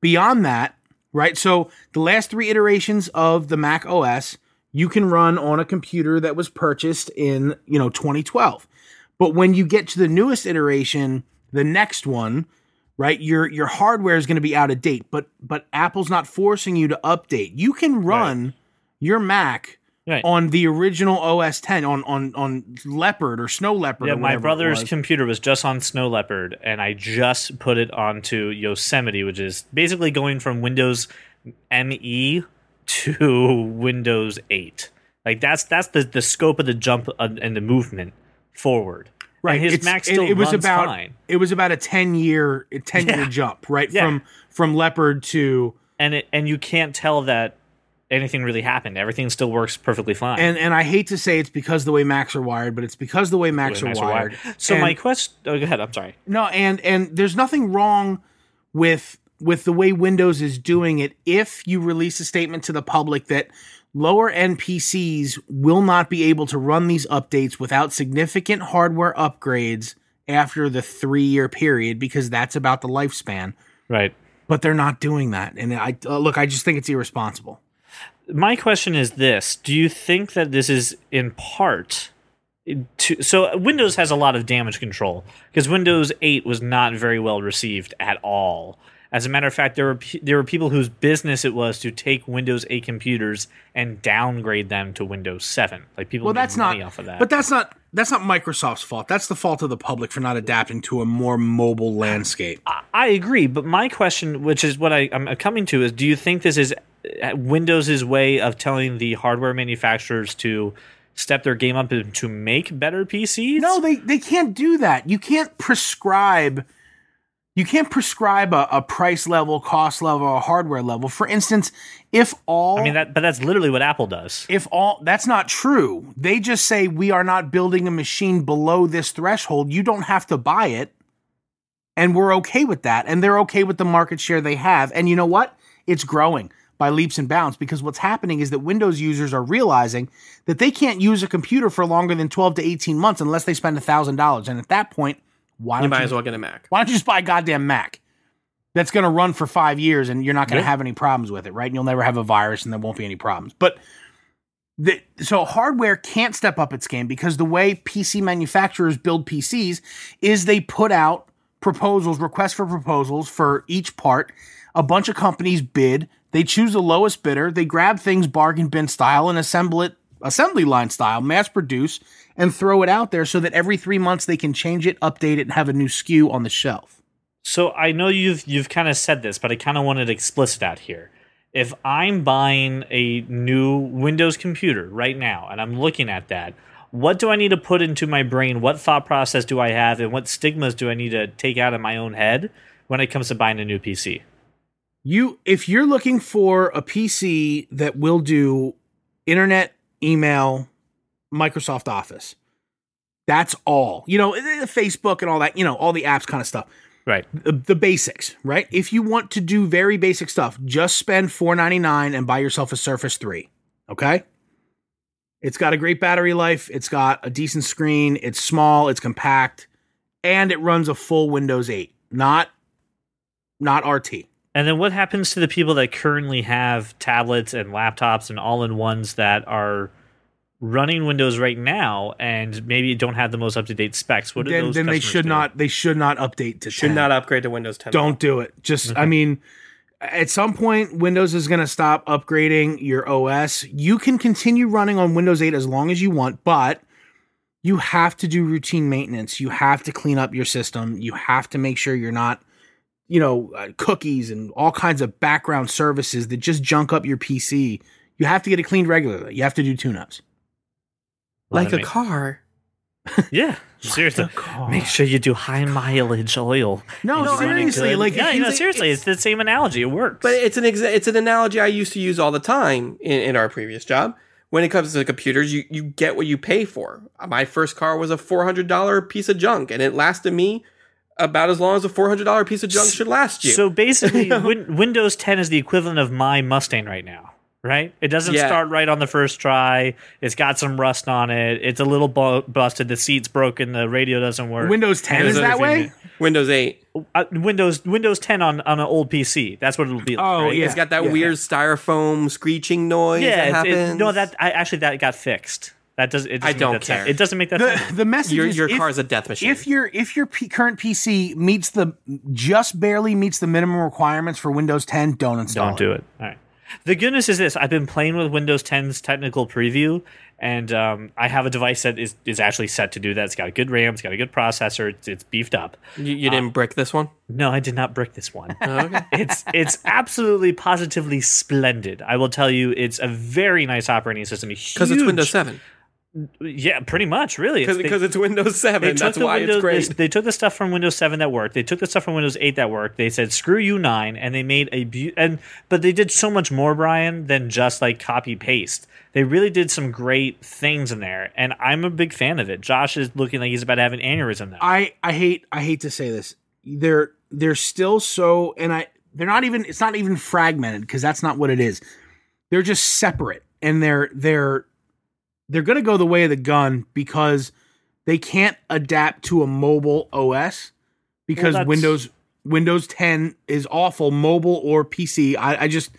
beyond that right so the last 3 iterations of the mac os you can run on a computer that was purchased in you know 2012 but when you get to the newest iteration the next one right your your hardware is going to be out of date but but apple's not forcing you to update. You can run your mac Right. on the original os 10 on on on leopard or snow leopard Yeah, my brother's was. computer was just on Snow Leopard, and I just put it onto Yosemite, which is basically going from Windows ME to Windows 8. Like that's that's the the scope of the jump and the movement forward. right And his it's- Mac it- still it, was runs about fine, it was about a 10 year 10 year jump right Yeah. from from leopard to and it, and you can't tell that anything really happened. Everything still works perfectly fine. and and I hate to say it's because the way Macs are wired, but it's because the way Macs, Macs are, are wired. So And- my quest. Oh, go ahead. I'm sorry. no, and and there's nothing wrong with with the way Windows is doing it. If you release a statement to the public that lower end PCs will not be able to run these updates without significant hardware upgrades after the three year period, because that's about the lifespan. Right. But they're not doing that, and I uh, look. I just think it's irresponsible. My question is this do you think that this is in part to, so windows has a lot of damage control because windows 8 was not very well received at all as a matter of fact there were there were people whose business it was to take windows 8 computers and downgrade them to windows 7 like people Well, that's not. off of that But that's not. That's not Microsoft's fault. That's the fault of the public for not adapting to a more mobile landscape. I agree, but my question, which is what I, I'm coming to, is: Do you think this is uh, Windows' way of telling the hardware manufacturers to step their game up and to make better PCs? No, they they can't do that. You can't prescribe. You can't prescribe a, a price level, cost level, a hardware level. For instance, if all I mean that, but that's literally what Apple does. if all that's not true, they just say we are not building a machine below this threshold. You don't have to buy it, and we're okay with that. And they're okay with the market share they have. And you know what? It's growing by leaps and bounds because what's happening is that Windows users are realizing that they can't use a computer for longer than twelve to eighteen months unless they spend thousand dollars. And at that point, why You don't might you as well get a Mac. why don't you just buy a goddamn Mac? That's going to run for five years and you're not going to Yeah. have any problems with it, right? And you'll never have a virus and there won't be any problems. But the, so hardware can't step up its game because the way PC manufacturers build PCs is they put out proposals, requests for proposals for each part. A bunch of companies bid. They choose the lowest bidder. They grab things bargain bin style and assemble it assembly line style, mass produce, and throw it out there so that every three months they can change it, update it, and have a new SKU on the shelf. So I know you've you've kind of said this, but I kind of wanted it explicit out here. If I'm buying a new Windows computer right now and I'm looking at that, what do I need to put into my brain? What thought process do I have, and what stigmas do I need to take out of my own head when it comes to buying a new PC? You if you're looking for a PC that will do internet, email, Microsoft Office. That's all. You know, eh, Facebook and all that, you know, all the apps kind of stuff. Right. The, the basics, right? If you want to do very basic stuff, just spend $4.99 and buy yourself a Surface 3. Okay? It's got a great battery life, it's got a decent screen, it's small, it's compact, and it runs a full Windows 8, not not RT. And then what happens to the people that currently have tablets and laptops and all in ones that are running Windows right now and maybe don't have the most up to date specs? What do Then, those then they should do? not they should not update to Should 10. not upgrade to Windows 10. Don't do it. Just, I mean, at some point, Windows is going to stop upgrading your OS. You can continue running on Windows 8 as long as you want, but you have to do routine maintenance. You have to clean up your system. You have to make sure you're not, you know, uh, cookies and all kinds of background services that just junk up your PC. You have to get it cleaned regularly. You have to do tune ups. Like a Let me- car. Yeah, seriously. Make sure you do high mileage oil. No, It's running seriously, good. like, if yeah, you no, think seriously, it's- it's, the same analogy. It works. But it's an exa- it's an analogy I used to use all the time in, in our previous job. When it comes to computers, you, you get what you pay for. My first car was a four hundred dollar piece of junk, and it lasted me about as long as a four hundred dollar piece of junk should last you. So basically, win- Windows 10 is the equivalent of my Mustang right now, right? It doesn't Yeah. start right on the first try. It's got some rust on it. It's a little bu- busted. The seat's broken. The radio doesn't work. Windows 10 And is there's that way? Windows eight, Uh, Windows Windows 10 on, on an old PC. That's what it'll be. Like, Oh, right? yeah. it's got that weird styrofoam screeching noise yeah. that it's- it- happens. no, that I, actually that got fixed. That does. It doesn't I make don't that sound- care. It doesn't make that. The, sound. the message your is your if- car's a death machine. if your if your P- current PC meets the just barely meets the minimum requirements for Windows 10, don't install Don't do it. All right. The good news is this: I've been playing with Windows 10's technical preview, and um, I have a device that is, is actually set to do that. It's got a good RAM, it's got a good processor, it's, it's beefed up. you, you didn't brick this one. No, I did not brick this one. Oh, okay. it's it's absolutely positively splendid. I will tell you, it's a very nice operating system. Because it's Windows seven. Yeah, pretty much. Really, Because it's Windows seven. That's why Windows, it's great. They, they took the stuff from Windows 7 that worked. They took the stuff from Windows 8 that worked. They said screw you 9 and they made a beau- and but they did so much more Brian than just like copy paste. They really did some great things in there and I'm a big fan of it. Josh is looking like he's about to have an aneurysm now. I I hate I hate to say this. They're they're still so and I they're not even it's not even fragmented because that's not what it is. They're just separate and they're they're they're going to go the way of the gun because they can't adapt to a mobile OS because that's- Windows Windows 10 is awful mobile or PC. I, I just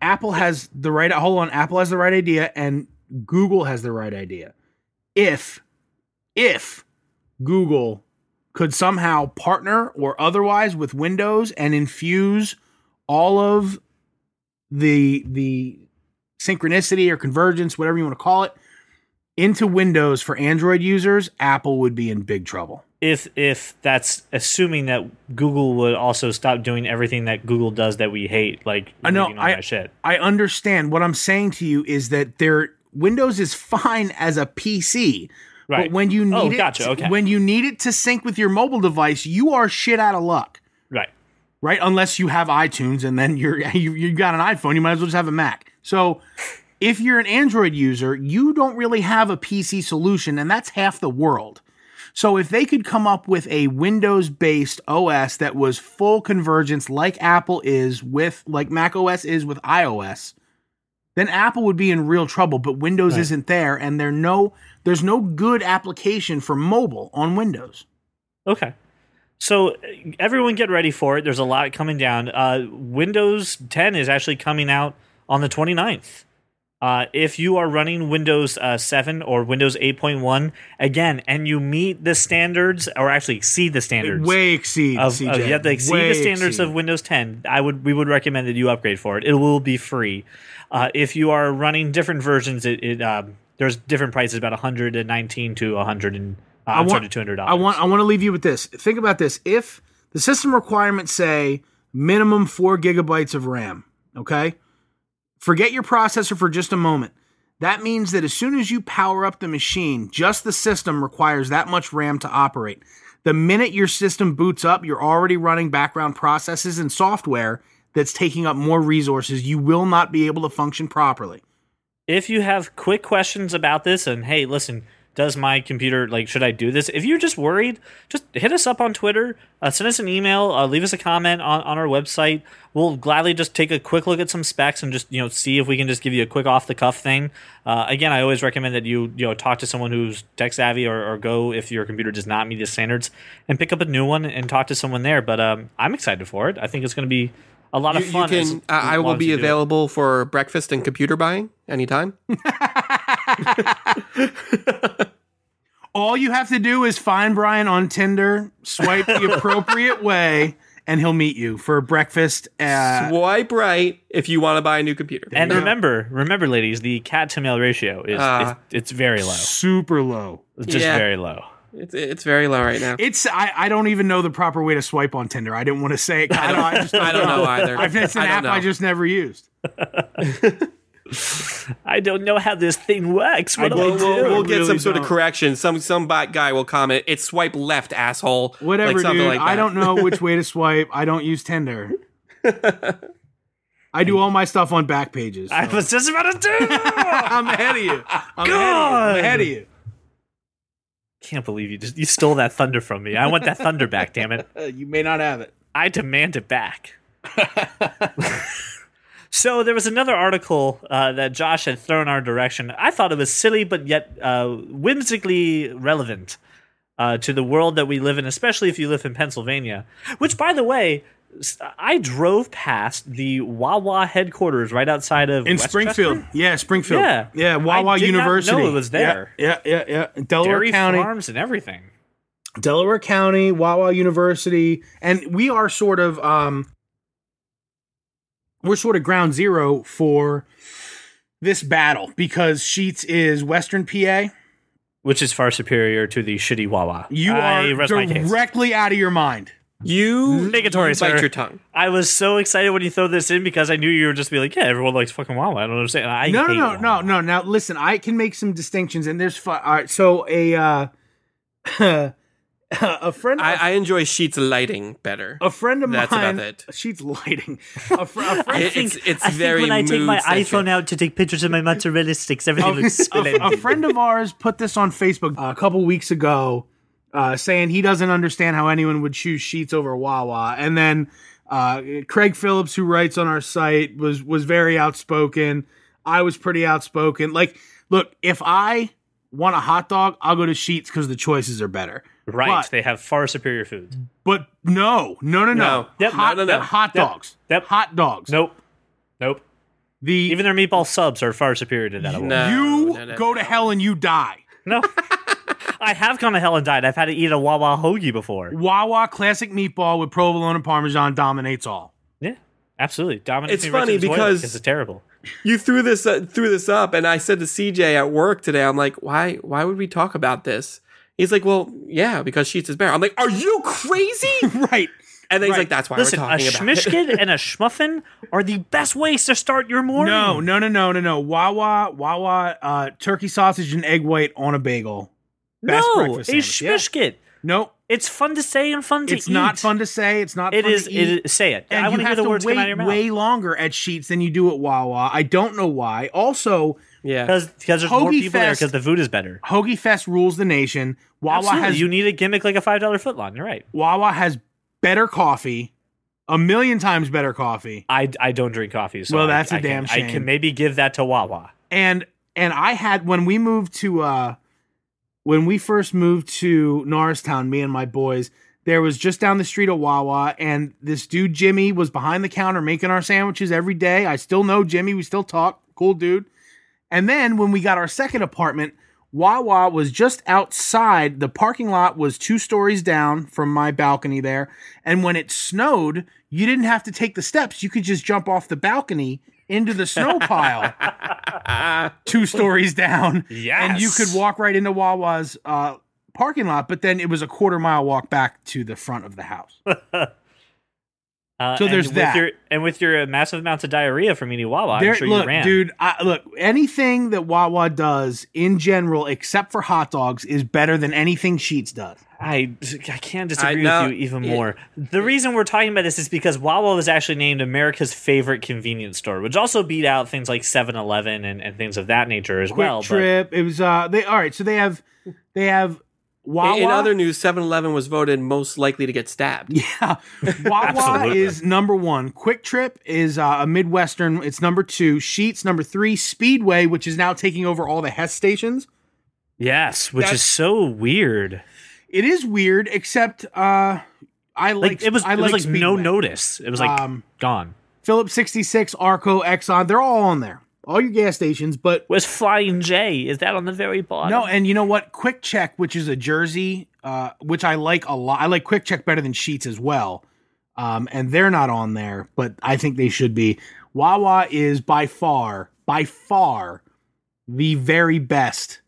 Apple has the right hold on Apple has the right idea and Google has the right idea. If if Google could somehow partner or otherwise with Windows and infuse all of the the synchronicity or convergence, whatever you want to call it, into Windows for Android users, Apple would be in big trouble. if if that's assuming that Google would also stop doing everything that Google does that we hate, like I know, I- shit. I understand what I'm saying to you is that their Windows is fine as a PC. Right. But when you oh, need Oh, it gotcha, okay. when you need it to sync with your mobile device, you are shit out of luck. Right. right? Unless you have iTunes and then you're you, you got an iPhone, you might as well just have a Mac. So if you're an Android user, you don't really have a PC solution, and that's half the world. So if they could come up with a Windows-based OS that was full convergence like Apple is with like Mac OS is with iOS, then Apple would be in real trouble, but Windows Right. isn't there and there no there's no good application for mobile on Windows. Okay. So everyone get ready for it. There's a lot coming down. Uh, Windows 10 is actually coming out on the 29th. Uh, if you are running Windows uh, 7 or Windows 8.1, again, and you meet the standards or actually exceed the standards Way exceed of, CJ. of you have to exceed Way the standards exceed. of Windows 10. I would we would recommend that you upgrade for it. It will be free. Uh, if you are running different versions, it, it um, there's different prices, about 119 to 100 and uh, I'm sorry, to 200 dollars. I want I want to leave you with this. Think about this. If the system requirements say minimum four gigabytes of RAM, okay? Forget your processor for just a moment. That means that as soon as you power up the machine, just the system requires that much RAM to operate. The minute your system boots up, you're already running background processes and software that's taking up more resources. You will not be able to function properly. if you have quick questions about this and hey listen does my computer like should i do this if you're just worried just hit us up on twitter uh, send us an email uh, leave us a comment on, on our website we'll gladly just take a quick look at some specs and just you know see if we can just give you a quick off the cuff thing uh, again i always recommend that you you know talk to someone who's tech savvy or, or go if your computer does not meet the standards and pick up a new one and talk to someone there but um, i'm excited for it i think it's going to be a lot You, of fun as- can. as I I will be you do it. available for breakfast and computer buying anytime. All you have to do is find Brian on Tinder, swipe the appropriate way, and he'll meet you for breakfast. Uh, Swipe right if you want to buy a new computer. And you go. remember, remember, ladies, the cat to male ratio is, Ah. is it's very low. super low. It's just Yeah. very low. It's it's very low right now. It's I, I don't even know the proper way to swipe on Tinder. I didn't want to say it. I don't, I just I don't know either. I've, it's an I don't app I just never used. I don't know how this thing works. What do We'll, do? we'll, we'll get really some sort of don't. correction. Some some bot guy will comment. It's swipe left, asshole. Whatever, like dude. like that. I don't know which way to swipe. I don't use Tinder. I do all my stuff on back pages. so. I was just about to do. I'm ahead of you. I'm ahead of you. God. I'm ahead of you. Can't believe you just you stole that thunder from me. I want that thunder back. Damn it! You may not have it. I demand it back. So there was another article uh, that Josh had thrown our direction. I thought it was silly, but yet uh, whimsically relevant uh, to the world that we live in, especially if you live in Pennsylvania. Which, by the way, I drove past the Wawa headquarters right outside of In Springfield. Yeah, Springfield. Yeah. Yeah, I Wawa did not University. know it was there. Yeah, yeah, yeah. yeah. Delaware Dairy County. farms and everything. Delaware County, Wawa University, and we are sort of um we're sort of ground zero for this battle because Sheetz is Western PA. Which is far superior to the shitty Wawa. You I are rest my case. directly out of your mind. You Negatory, you sir. your tongue. I was so excited when you throw this in because I knew you were just be like, yeah, everyone likes fucking Wawa. I don't understand. I No, no, no, Wawa. no, no. Now listen, I can make some distinctions, and there's fu- all right. So a uh, a friend, I, I enjoy Sheetz lighting better. a friend of That's mine. about it. She's lighting. A, fr- a friend, I think, it's- it's I think very when I take my mood-centric. iPhone out to take pictures of my mozzarella sticks, everything looks a, splendid. a friend of ours put this on Facebook a couple weeks ago, uh, saying he doesn't understand how anyone would choose Sheetz over Wawa. And then uh, Craig Phillips, who writes on our site, was was very outspoken. I was pretty outspoken. Like, look, if I want a hot dog, I'll go to Sheetz because the choices are better. Right. But, they have far superior food. but no, no, no, no. No. Yep, hot, no, no, no. hot dogs. yep. Hot dogs. Nope. Nope. The Even their meatball subs are far superior to that. No. you no, no, go no. to hell and you die. No. I have gone to hell and died. I've had to eat a Wawa hoagie before. Wawa classic meatball with provolone and parmesan dominates all. Yeah, absolutely. Dominates It's me right to funny the toilet because- it's terrible. You threw this uh, threw this up, and I said to CJ at work today, I'm like, why why would we talk about this? He's like, well, yeah, because Sheetz is better. I'm like, are you crazy? right. And then he's Right. like, that's why Listen, we're a talking about it. schmishkid and a schmuffin are the best ways to start your morning. No, no, no, no, no, no. Wawa, Wawa, uh, turkey sausage and egg white on a bagel. Best no, breakfast a sandwich. Yeah. Nope. It's fun to say and fun to It's eat. It's not fun to say. It's not It fun is. to eat. is. Say it. and I you want to hear have the to words wait come out of your mouth. way longer at Sheetz than you do at Wawa. I don't know why. Also, Yeah. Because there's more Hoagie people there because the food is better. Hoagie Fest rules the nation. Wawa Absolutely. has you need a gimmick like a five dollar footlong. You're right. Wawa has better coffee, a million times better coffee. I, I don't drink coffee. So Well, I- that's a I can- damn I shame. can maybe give that to Wawa. and and I had when we moved to uh when we first moved to Norristown, me and my boys, there was just down the street a Wawa, and this dude Jimmy was behind the counter making our sandwiches every day. I still know Jimmy, we still talk, cool dude. And then when we got our second apartment, Wawa was just outside. The parking lot was two stories down from my balcony there. And when it snowed, you didn't have to take the steps. You could just jump off the balcony into the snow pile two stories down. Yes. And you could walk right into Wawa's uh, parking lot, but then it was a quarter mile walk back to the front of the house. Uh, So and there's with that. Your, and with your massive amounts of diarrhea from eating Wawa, There- I'm sure look, you ran. dude. I, look, anything that Wawa does in general, except for hot dogs, is better than anything Sheetz does. I, I can't disagree know. with you even Yeah. more. The reason we're talking about this is because Wawa was actually named America's favorite convenience store, which also beat out things like 7 Eleven and, and things of that nature as Quick well. but- Trip. It was. Uh. They all right. So they have. They have. Wawa. In, in other news, 7-Eleven was voted most likely to get stabbed. Yeah. Wawa is number one. QuikTrip is uh, a Midwestern. It's number two. Sheetz number three. Speedway, which is now taking over all the Hess stations. yes, which That's- is so weird. It is weird, except uh, I like. Like, it was, I it was like like no notice. It was like Um, gone. Phillips 66, Arco, Exxon, they're all on there. All your gas stations, but was Flying J? Is that on the very bottom? no, and you know what? QuickChek, which is a Jersey, uh, which I like a lot. I like QuickChek better than Sheetz as well. Um, and they're not on there, but I think they should be. Wawa is by far, by far, the very best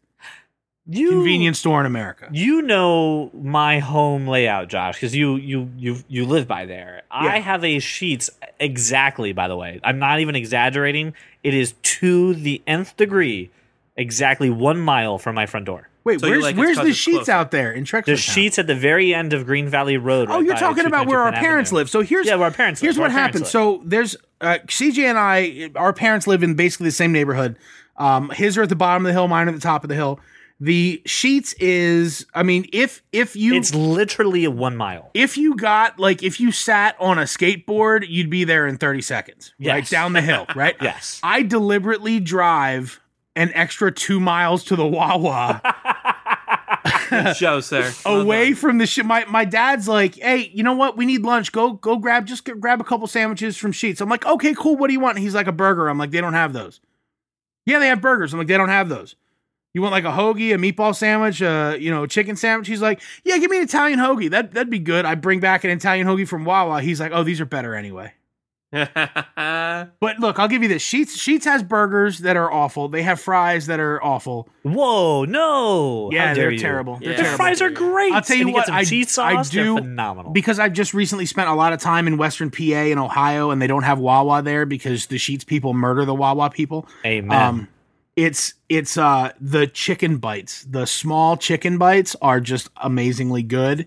you, convenience store in America. You know my home layout, Josh, because you you you you live by there. I have a Sheetz exactly. By the way, I'm not even exaggerating. It is to the nth degree, exactly one mile from my front door. Wait, So where's like it where's 'cause the Sheetz closer. out there in Trexler? The Sheetz at the very end of Green Valley Road. Oh, right you're talking about where our parents Avenue. live. So here's Yeah, where our parents Here's where what our parents happened. So there's uh, CJ and I. Our parents live in basically the same neighborhood. Um, his are at the bottom of the hill. Mine are at the top of the hill. The Sheetz is. I mean, if if you It's literally a one mile. if you got like if you sat on a skateboard, you'd be there in 30 seconds. Right down the hill. Right. Yes. I deliberately drive an extra two miles to the Wawa Good show, sir. Away done. from the shit. My my dad's like, hey, you know what? We need lunch. Go go grab just g- grab a couple sandwiches from Sheetz. I'm like, okay, cool. What do you want? He's like a burger. I'm like, they don't have those. Yeah, they have burgers. I'm like, they don't have those. You want like a hoagie, a meatball sandwich, uh, you know, a chicken sandwich? He's like, yeah, give me an Italian hoagie. That that'd be good. I bring back an Italian hoagie from Wawa. He's like, oh, these are better anyway. But look, I'll give you this. Sheetz Sheetz has burgers that are awful. They have fries that are awful. Whoa, no! Yeah, they're you. terrible. They're Yeah. The terrible. fries are great. I'll tell you and what, I- cheese I do- phenomenal. because I've just recently spent a lot of time in Western PA and Ohio, and they don't have Wawa there because the Sheetz people murder the Wawa people. Amen. Um, it's it's uh the chicken bites. The small chicken bites are just amazingly good,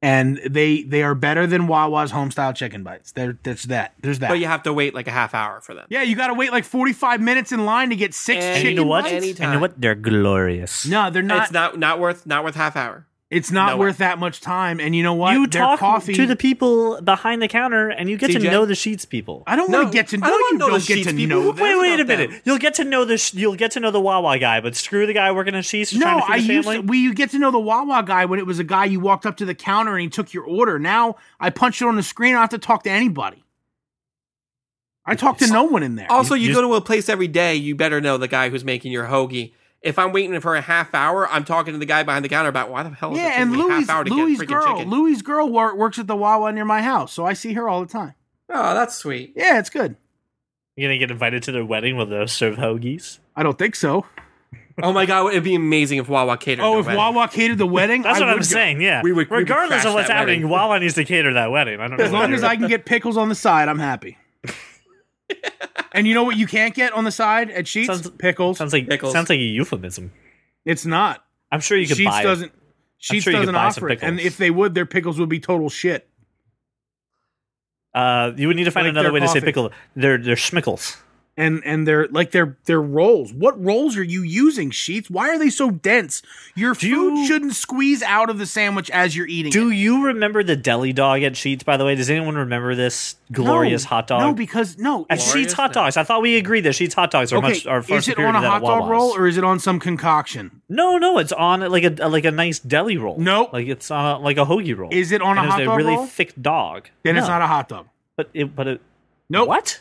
and they they are better than Wawa's homestyle chicken bites. There, that's that. There's that. but you have to wait like a half hour for them. yeah, you got to wait like forty five minutes in line to get six And and chicken you know what? bites. And you Anytime. know what? They're glorious. No, they're not. it's not not worth not worth half hour. It's not No worth that much time. And you know what? you Their talk coffee. to the people behind the counter, and you get to know the Sheetz people. I don't No, want to get to I know. don't you know don't the get Sheetz to people. know. Wait, them. Wait, wait a minute. them. You'll get to know the sh- you'll get to know the Wawa guy, but screw the guy working at Sheetz. No, trying to I used to, we you get to know the Wawa guy when it was a guy you walked up to the counter and he took your order. Now I punch it on the screen. I don't have to talk to anybody. I talk to no one in there. Also, you, you go to a place every day, you better know the guy who's making your hoagie. If I'm waiting for a half hour, I'm talking to the guy behind the counter about why the hell is it yeah, taking and me a Louis half hour to Louis' get freaking girl chicken? Louis' girl wor- works at the Wawa near my house, so I see her all the time. oh, that's sweet. Yeah, it's good. You're gonna get invited to their wedding where they'll serve hoagies. I don't think so. Oh my god, it'd be amazing if Wawa catered. Oh, their if wedding. Wawa catered the wedding, That's I what I'm would go. saying. Yeah, We would- we would regardless of what's happening, wedding. Wawa needs to cater that wedding. I don't know. As long as I can get pickles on the side, I'm happy. and you know what you can't get on the side at Sheetz? Sounds- pickles. sounds like Pickles. sounds like a euphemism. It's not. I'm sure you could Sheetz buy doesn't. Sheetz sure you could doesn't offer it, and if they would, their pickles would be total shit. Uh, you would need to find Like another their way to say pickle. They're they're schmickles. And and they're like they're they're rolls. What rolls are you using, Sheetz? Why are they so dense? Your Do food you- shouldn't squeeze out of the sandwich as you're eating. Do it. you remember the deli dog at Sheetz? By the way, does anyone remember this glorious No, hot dog? No, because no. at Sheetz hot dogs. I thought we agreed that Sheetz hot dogs are okay, much are far is it on a hot dog roll or is it on some concoction? No, no, it's on like a like a nice deli roll. Nope. like it's on a, like a hoagie roll. Is it on And a hot dog It's a really roll? thick dog. Then it's not a hot dog. But it, but it. Nope. What?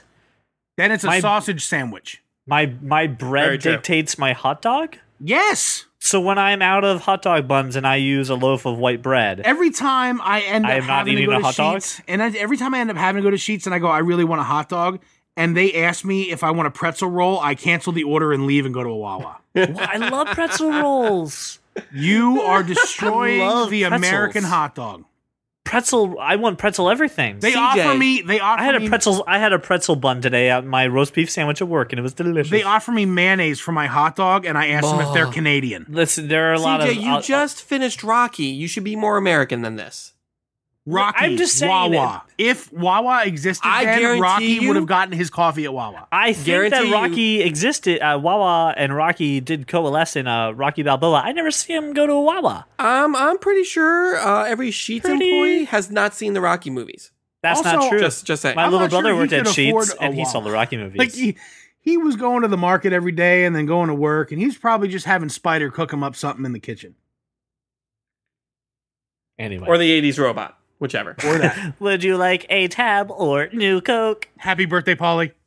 Then it's a My- sausage sandwich. My my bread dictates my hot dog. Yes. So when I'm out of hot dog buns and I use a loaf of white bread, Every time I end I up am not having to go a to hot dog? Sheetz, and I, every time I end up having to go to Sheetz and I go, I really want a hot dog, and they ask me if I want a pretzel roll, I cancel the order and leave and go to a Wawa. I love pretzel rolls. You are destroying the pretzels. American hot dog. Pretzel. I want pretzel everything. They CJ. offer me. They offer I had me, a pretzel. I had a pretzel bun today at my roast beef sandwich at work, and it was delicious. They offer me mayonnaise for my hot dog, and I asked them if they're Oh. Canadian. Listen, there are a lot of. CJ, you I'll- just finished Rocky. You should be more American than this. Rocky, I'm just saying Wawa. If Wawa existed, I then guarantee Rocky you- would have gotten his coffee at Wawa. I think Guarantee that you- Rocky existed. Uh, Wawa and Rocky did coalesce in uh, Rocky Balboa. I never see him go to a Wawa. Um, I'm pretty sure uh, every Sheetz Pretty- employee has not seen the Rocky movies. That's Also- not true. Just, just saying. my I'm little not sure brother worked at Sheetz, and he saw the Rocky movies. Like he, he was going to the market every day and then going to work, and he was probably just having Spider cook him up something in the kitchen. anyway, or the '80s robot, whichever. Or that. would you like a tab or new Coke? Happy birthday, Polly.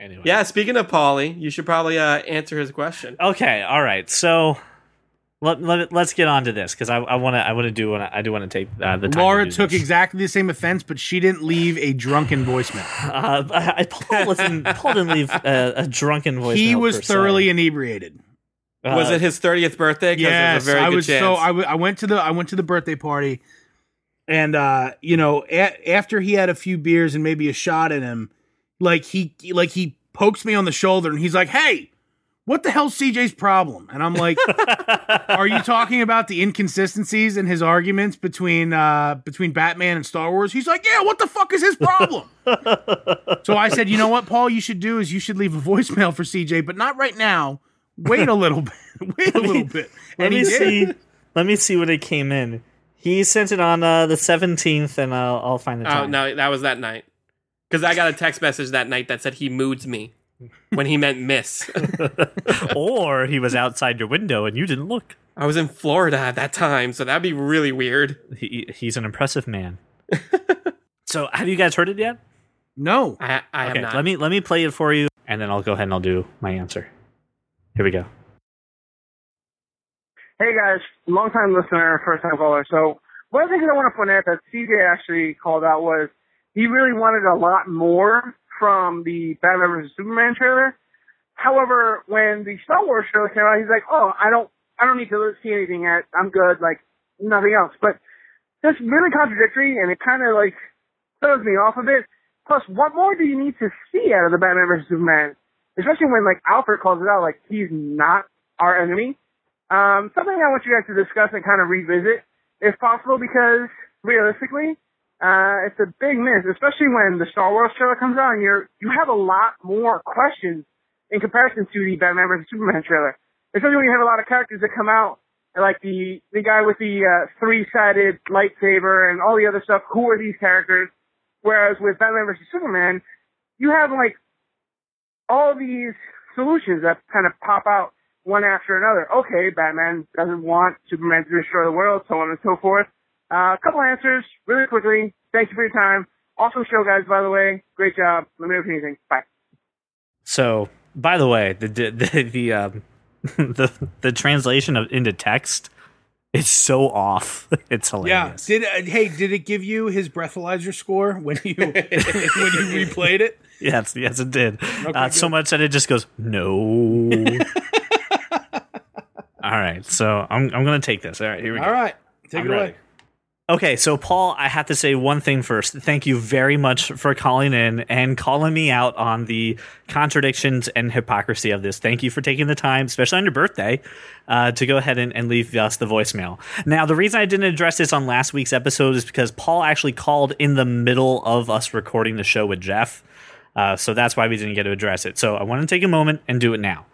Anyway, Yeah. Speaking of Polly, you should probably uh, answer his question. Okay, all right. So let, let us get on to this because I I want to I want to do wanna, I do want to take uh, the time. Laura to took this. exactly the same offense, but she didn't leave a drunken voicemail. Uh, I, I- Paul, wasn't, Paul didn't leave a, a drunken voicemail. he was thoroughly inebriated. Was it his 30th birthday? Yes, a very I good was chance. so I, w- I went to the I went to the birthday party, and uh, you know, a- after he had a few beers and maybe a shot in him, like he like he pokes me on the shoulder and he's like, "Hey, what the hell's CJ's problem?" And I'm like, "Are you talking about the inconsistencies in his arguments between uh between Batman and Star Wars?" He's like, "Yeah, what the fuck is his problem?" so I said, "You know what, Paul? You should do is you should leave a voicemail for CJ, but not right now." Wait a little bit. Wait a little bit. Let And me did. see. Let me see when it came in. He sent it on uh, the seventeenth, and I'll, I'll find the Oh time. no, that was that night. Because I got a text message that night that said he moods me when he meant miss. or he was outside your window and you didn't look. I was in Florida at that time, so that'd be really weird. He, he's an impressive man. so, have you guys heard it yet? No. I, I okay, have not. let me let me play it for you, and then I'll go ahead and I'll do my answer. Here we go. Hey guys, long time listener, first time caller. So one of the things I want to point out that CJ actually called out was he really wanted a lot more from the Batman vs Superman trailer. However, when the Star Wars trailer came out, he's like, "Oh, I don't, I don't need to see anything yet. I'm good. Like nothing else." But that's really contradictory, and it kind of like throws me off a bit. Plus, what more do you need to see out of the Batman vs Superman? Especially when like Alfred calls it out, like he's not our enemy. Um, something I want you guys to discuss and kind of revisit, if possible, because realistically, uh, it's a big miss, especially when the Star Wars trailer comes out and you're, you have a lot more questions in comparison to the Batman vs Superman trailer. Especially when you have a lot of characters that come out, like the, the guy with the, uh, three-sided lightsaber and all the other stuff. Who are these characters? Whereas with Batman vs Superman, you have like all these solutions that kind of pop out one after another. Okay, Batman doesn't want Superman to destroy the world, so on and so forth. Uh, a couple answers, really quickly. Thank you for your time. Awesome show, guys, by the way. Great job. Let me know if anything. Bye. So, by the way, the the the um, the, the translation of into text is so off. It's Yeah. hilarious. Did uh, hey? Did it give you his breathalyzer score when you when you replayed it? Yes, yes, it did. uh, so much that it just goes no. All right, so I'm I'm gonna take this. All right, here we go. All right, take I'm it away. Okay, so Paul, I have to say one thing first. Thank you very much for calling in and calling me out on the contradictions and hypocrisy of this. Thank you for taking the time, especially on your birthday, uh, to go ahead and, and leave us the voicemail. Now, the reason I didn't address this on last week's episode is because Paul actually called in the middle of us recording the show with Jeff. Uh, so that's why we didn't get to address it. So I want to take a moment and do it now.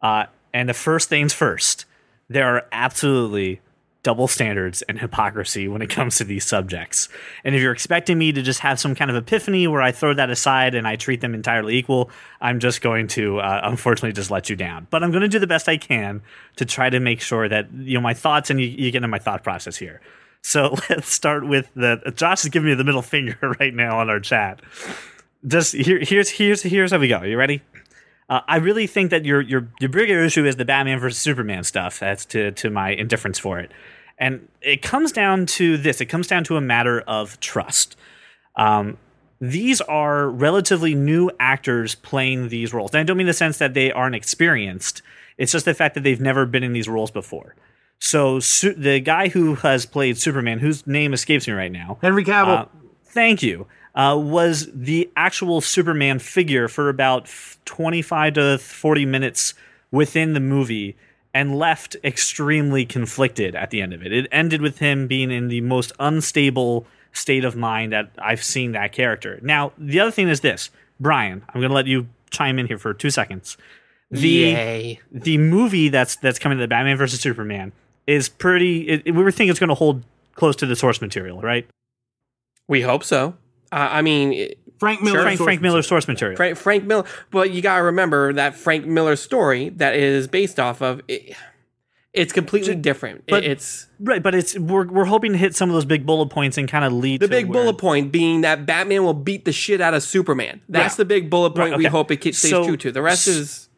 Uh, and the first things first, there are absolutely double standards and hypocrisy when it comes to these subjects. And if you're expecting me to just have some kind of epiphany where I throw that aside and I treat them entirely equal, I'm just going to uh, unfortunately just let you down. But I'm going to do the best I can to try to make sure that you know my thoughts and you, you get into my thought process here. So let's start with the Josh is giving me the middle finger right now on our chat. Just here, here's here's here's how we go. You ready? Uh, I really think that your your your bigger issue is the Batman versus Superman stuff. That's to to my indifference for it, and it comes down to this. It comes down to a matter of trust. Um, these are relatively new actors playing these roles, and I don't mean the sense that they aren't experienced. It's just the fact that they've never been in these roles before. So su- the guy who has played Superman, whose name escapes me right now, Henry Cavill. uh, thank you, uh, was the actual Superman figure for about 25 to 40 minutes within the movie and left extremely conflicted at the end of it. It ended with him being in the most unstable state of mind that I've seen that character. Now, the other thing is this Brian, I'm going to let you chime in here for two seconds. The Yay. the movie that's that's coming to the Batman versus Superman is pretty. It, we were thinking it's going to hold close to the source material, right? We hope so. Uh, I mean, Frank Miller. Frank, source Frank Miller material. source material. Frank, Frank Miller. But you gotta remember that Frank Miller story that it is based off of. It, it's completely different. It- but- it's Right, but it's we're we're hoping to hit some of those big bullet points and kind of lead the to big where- bullet point being that Batman will beat the shit out of Superman. That's Right. the big bullet point Right, we hope it stays So- true to. The rest is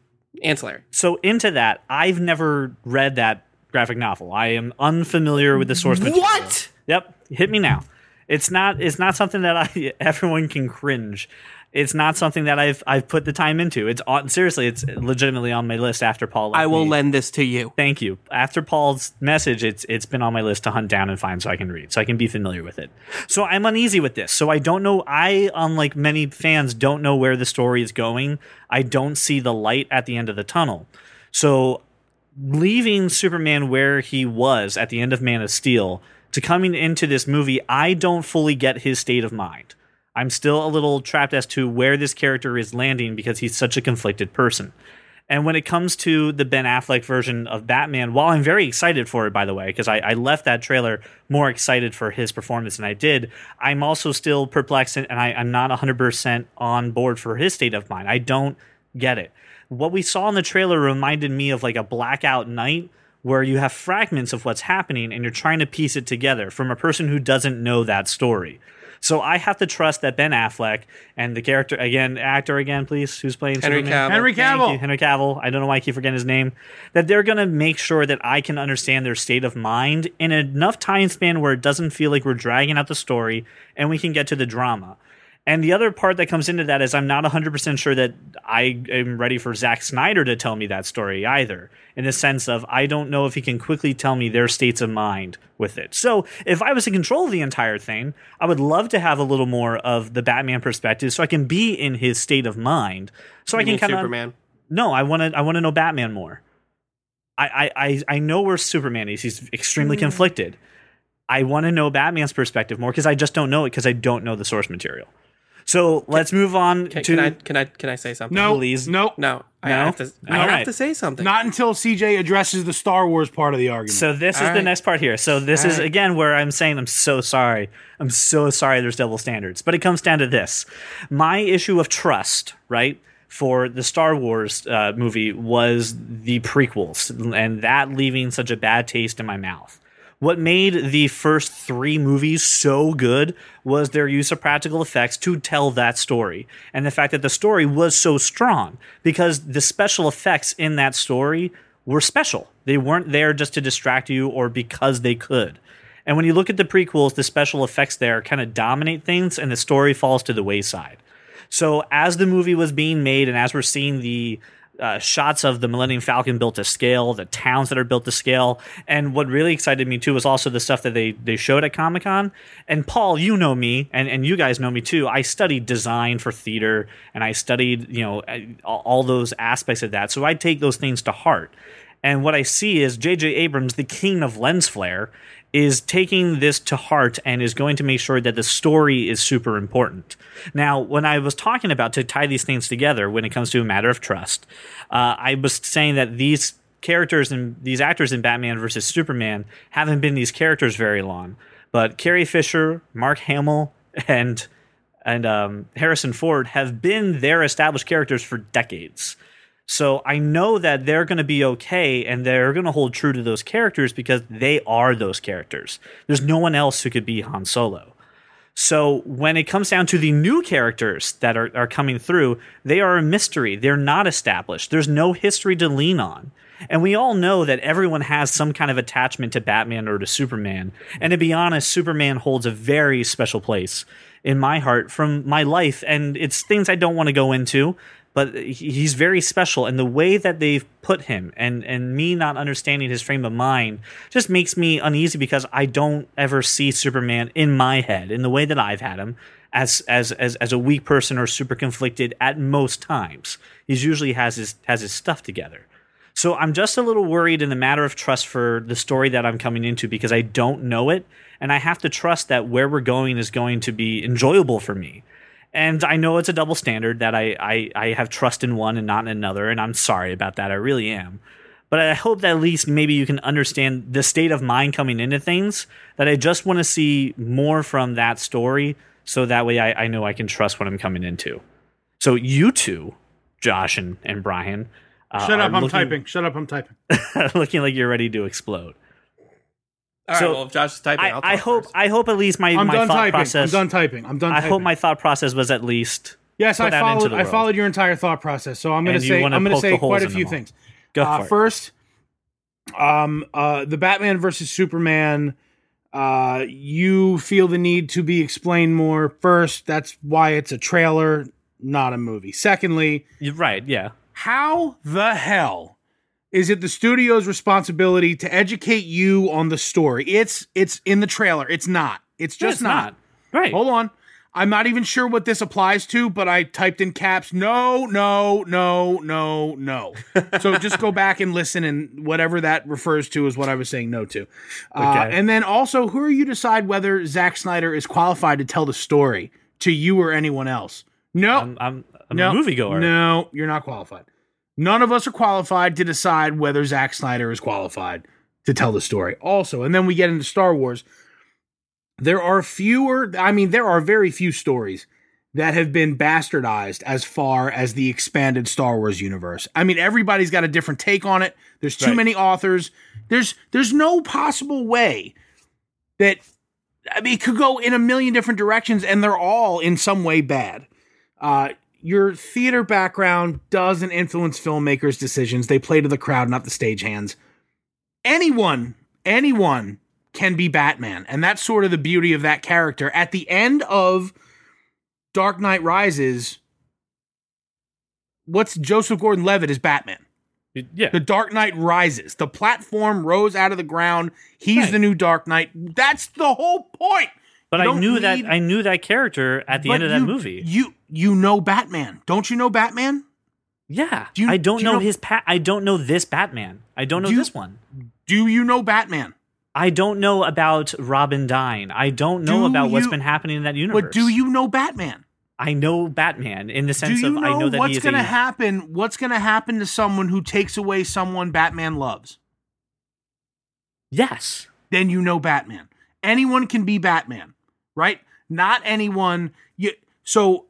ancillary. So into that, I've never read that graphic novel. I am unfamiliar with the source material. What? Yep, hit me now. It's not it's not something that I everyone can cringe. It's not something that I've I've put the time into. It's on seriously, it's legitimately on my list after Paul. I will me- lend this to you. Thank you. After Paul's message, it's it's been on my list to hunt down and find so I can read, so I can be familiar with it. So I'm uneasy with this. So I don't know. I, unlike many fans, don't know where the story is going. I don't see the light at the end of the tunnel. So leaving Superman where he was at the end of Man of Steel to coming into this movie, I don't fully get his state of mind. I'm still a little trapped as to where this character is landing because he's such a conflicted person. And when it comes to the Ben Affleck version of Batman, while I'm very excited for it, by the way, because I, I left that trailer more excited for his performance than I did, I'm also still perplexed and I, I'm not 100% on board for his state of mind. I don't get it. What we saw in the trailer reminded me of like a blackout night where you have fragments of what's happening and you're trying to piece it together from a person who doesn't know that story. So I have to trust that Ben Affleck and the character again, actor again, please, who's playing Henry Superman? Cavill. Henry Cavill. you, Henry Cavill. I don't know why I keep forgetting his name. That they're going to make sure that I can understand their state of mind in enough time span where it doesn't feel like we're dragging out the story and we can get to the drama. And the other part that comes into that is I'm not 100% sure that I am ready for Zack Snyder to tell me that story either, in the sense of I don't know if he can quickly tell me their states of mind with it. So if I was in control of the entire thing, I would love to have a little more of the Batman perspective so I can be in his state of mind. So I can kind of Superman. no, I want to. I want to know Batman more. I, I, I, I know where Superman is. He's extremely Hmm. conflicted. I want to know Batman's perspective more because I just don't know it because I don't know the source material. So let's move on Can, to. can I can I can I say something? No, Please. no, no. I No? have to. I All have right. to say something. not until CJ addresses the Star Wars part of the argument. so this is All the right. next part here. So this All is right. again where I'm saying I'm so sorry. I'm so sorry. There's double standards, but it comes down to this: my issue of trust, right? For the Star Wars uh, movie was the prequels, and that leaving such a bad taste in my mouth. What made the first three movies so good was their use of practical effects to tell that story. And the fact that the story was so strong because the special effects in that story were special. They weren't there just to distract you or because they could. And when you look at the prequels, the special effects there kind of dominate things and the story falls to the wayside. So as the movie was being made and as we're seeing the uh, shots of the Millennium Falcon built to scale, the towns that are built to scale, and what really excited me too was also the stuff that they they showed at Comic Con. And Paul, you know me, and and you guys know me too. I studied design for theater, and I studied you know all all those aspects of that. So I take those things to heart. And what I see is J.J. Abrams, the king of lens flare, is taking this to heart and is going to make sure that the story is super important. Now, when I was talking about to tie these things together when it comes to a matter of trust, uh, I was saying that these characters and these actors in Batman versus Superman haven't been these characters very long. But Carrie Fisher, Mark Hamill, and and um, Harrison Ford have been their established characters for decades. So I know that they're going to be okay and they're going to hold true to those characters because they are those characters. There's no one else who could be Han Solo. So when it comes down to the new characters that are, are coming through, they are a mystery. They're not established. There's no history to lean on. And we all know that everyone has some kind of attachment to Batman or to Superman. And to be honest, Superman holds a very special place in my heart from my life. And it's things I don't want to go into but he's very special and the way that they've put him and and me not understanding his frame of mind just makes me uneasy because I don't ever see Superman in my head in the way that I've had him as as as as a weak person or super conflicted at most times. He's usually has his has his stuff together. So I'm just a little worried in the matter of trust for the story that I'm coming into because I don't know it and I have to trust that where we're going is going to be enjoyable for me. And I know it's a double standard that I, I, I have trust in one and not in another, and I'm sorry about that. I really am. But I hope that at least maybe you can understand the state of mind coming into things, that I just want to see more from that story so that way I, I know I can trust what I'm coming into. So you two, Josh and, and Brian, uh, Shut up! I'm looking- typing. Shut up! I'm typing. looking like you're ready to explode. All right, So, well, if Josh is typing, I, I'll I hope first. I hope at least my, I'm my done thought typing. process. I'm done typing. I'm done. I typing. hope my thought process was at least Yes, put I that into followed. the I followed your entire thought process. So I'm going to say I'm going to say quite a few things. go Uh, for first, um, uh, the Batman versus Superman. Uh, you feel the need to be explained more. First, that's why it's a trailer, not a movie. Secondly, You're right, yeah. how the hell is it the studio's responsibility to educate you on the story? It's it's in the trailer. It's not. It's just It's not. Right. Hold on. I'm not even sure what this applies to, but I typed in caps. No, no, no, no, no. so just go back and listen, and whatever that refers to is what I was saying no to. Uh, Okay. and then also, who are you to decide whether Zack Snyder is qualified to tell the story to you or anyone else? No, I'm, I'm, I'm no, a moviegoer. No, you're not qualified. None of us are qualified to decide whether Zack Snyder is qualified to tell the story. Also, and then we get into Star Wars. There are fewer, I mean, there are very few stories that have been bastardized as far as the expanded Star Wars universe. I mean, everybody's got a different take on it. There's too Right. many authors. There's there's no possible way that I mean, it could go in a million different directions, and they're all in some way bad. Uh, your theater background doesn't influence filmmakers' decisions. They play to the crowd, not the stagehands. Anyone, anyone can be Batman, and that's sort of the beauty of that character. At the end of Dark Knight Rises, what's Joseph Gordon-Levitt is Batman. Yeah. The Dark Knight rises. The platform rose out of the ground. He's Right. the new Dark Knight. That's the whole point. But I knew need- that I knew that character at the end of that movie. You you know Batman, don't you know Batman? yeah. Do you- I don't do you know, know- his pat I don't know this Batman. I don't know Do you- this one. Do you know Batman? I don't know about Robin dying. I don't know about what's been happening in that universe. But do you know Batman? I know Batman in the sense of know, I know that what's he is going to happen? What's going to happen to someone who takes away someone Batman loves? Yes. Then you know Batman. Anyone can be Batman, right? Not anyone. You, so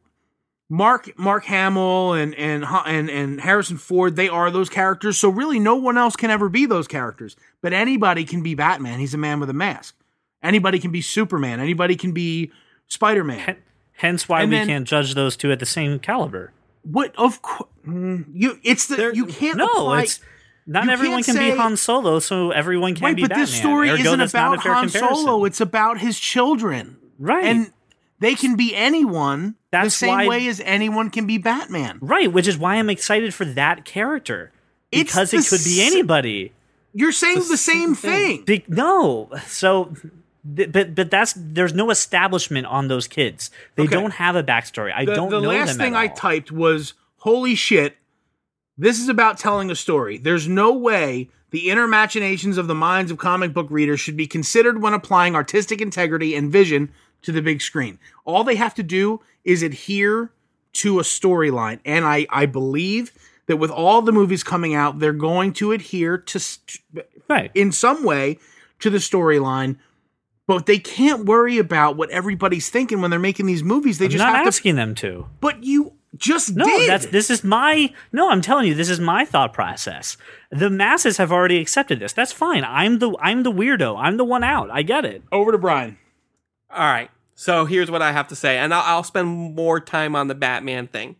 Mark Mark Hamill and and and and Harrison Ford, they are those characters. So really, no one else can ever be those characters. But anybody can be Batman. He's a man with a mask. Anybody can be Superman. Anybody can be Spider Man. Hen- Hence why And we then- can't judge those two at the same caliber. What of course mm, you? It's the you can't No, apply- it's not everyone can't say- be Han Solo, so everyone can be but Batman. this story Ergo, isn't not about a Han comparison. Solo. It's about his children. Right. and they can be anyone That's the same why- way as anyone can be Batman. right, which is why I'm excited for that character. Because the it could be anybody. You're saying the, same same thing. thing. No, so but but that's there's no establishment on those kids. They Okay. don't have a backstory. I The, don't the know last thing I typed was, "Holy shit! This is about telling a story. There's no way the inner machinations of the minds of comic book readers should be considered when applying artistic integrity and vision to the big screen. All they have to do is adhere to a storyline, and I I believe." That with all the movies coming out, they're going to adhere to st- right. in some way to the storyline, but they can't worry about what everybody's thinking when they're making these movies. They I'm just not have to. asking them to. But you just No, did. that's this is my no. I'm telling you, this is my thought process. The masses have already accepted this. That's fine. I'm the I'm the weirdo. I'm the one out. I get it. Over to Brian. All right. So here's what I have to say, and I'll, I'll spend more time on the Batman thing.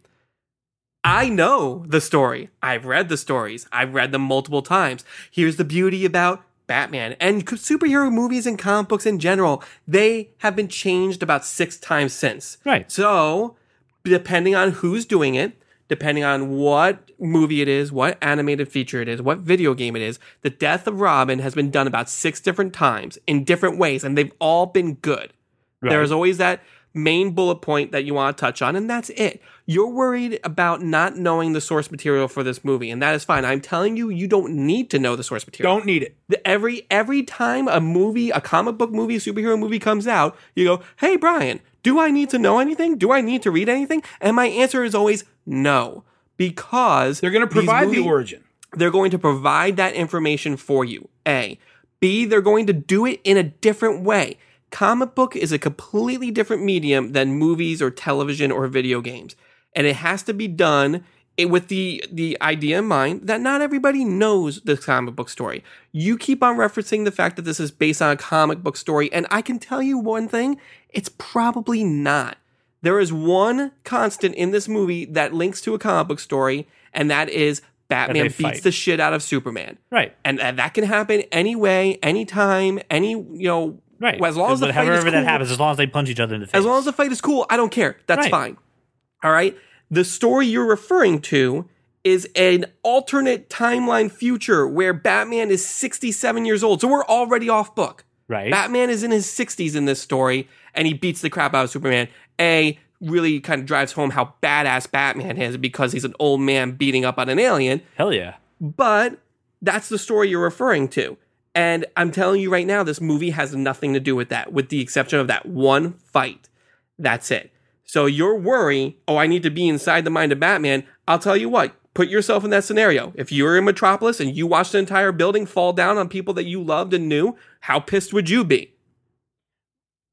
I know the story. I've read the stories. I've read them multiple times. Here's the beauty about Batman and superhero movies and comic books in general. They have been changed about six times since. Right. So, depending on who's doing it, depending on what movie it is, what animated feature it is, what video game it is, the death of Robin has been done about six different times in different ways, and they've all been good. There's always that main bullet point that you want to touch on, and that's it. You're worried about not knowing the source material for this movie, and that is fine. I'm telling you, you don't need to know the source material. Don't need it. The- every every time a movie, a comic book movie, a superhero movie comes out, you go, "Hey Brian, do I need to know anything? Do I need to read anything?" And my answer is always no, because They're going to provide the origin. they're going to provide that information for you. A. B. They're going to do it in a different way. Comic book is a completely different medium than movies or television or video games. And it has to be done eh, with the, the idea in mind that not everybody knows the comic book story. You keep on referencing the fact that this is based on a comic book story, and I can tell you one thing it's probably not. There is one constant in this movie that links to a comic book story, and that is Batman beats fight. the shit out of Superman. Right. And, and that can happen any way, anytime, any, you know, Right. as long as the fight However is cool, that happens, as long as they punch each other in the face. as long as the fight is cool, I don't care. That's Right. fine. All right. The story you're referring to is an alternate timeline future where Batman is 67 years old. So we're already off book. right. Batman is in his 60s in this story and he beats the crap out of Superman. A really kind of drives home how badass Batman is because he's an old man beating up on an alien. Hell yeah. But that's the story you're referring to. And I'm telling you right now, this movie has nothing to do with that, with the exception of that one fight. That's it. So your worry, oh, I need to be inside the mind of Batman. I'll tell you what, put yourself in that scenario. If you were in Metropolis and you watched an entire building fall down on people that you loved and knew, how pissed would you be?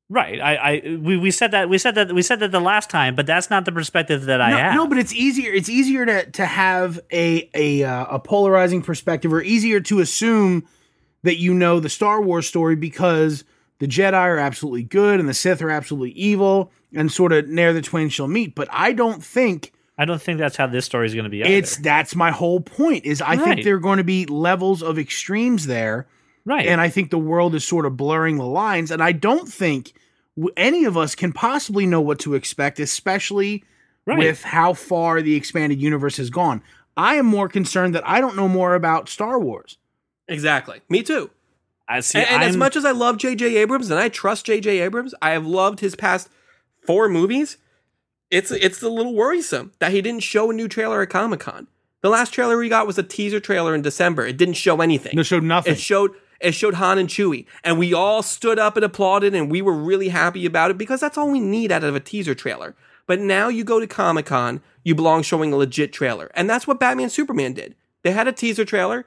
Right. I, I we, we said that we said that we said that the last time, but that's not the perspective that I no, have. no, but it's easier. It's easier to to have a a uh, a polarizing perspective, or easier to assume that you know the Star Wars story because the Jedi are absolutely good and the Sith are absolutely evil, and sort of ne'er the twain shall meet. But I don't think I don't think that's how this story is going to be. Either. it's that's my whole point. Is I Right. think there are going to be levels of extremes there, right. and I think the world is sort of blurring the lines, and I don't think any of us can possibly know what to expect, especially right. with how far the expanded universe has gone. I am more concerned that I don't know more about Star Wars. Exactly. Me too. I see. and and as much as I love J.J. Abrams and I trust J.J. Abrams, I have loved his past four movies. It's it's a little worrisome that he didn't show a new trailer at Comic Con. The last trailer we got was a teaser trailer in December. It didn't show anything. It showed nothing. It showed it showed Han and Chewie, and we all stood up and applauded, and we were really happy about it because that's all we need out of a teaser trailer. But now you go to Comic Con, you belong showing a legit trailer, and that's what Batman Superman did. They had a teaser trailer,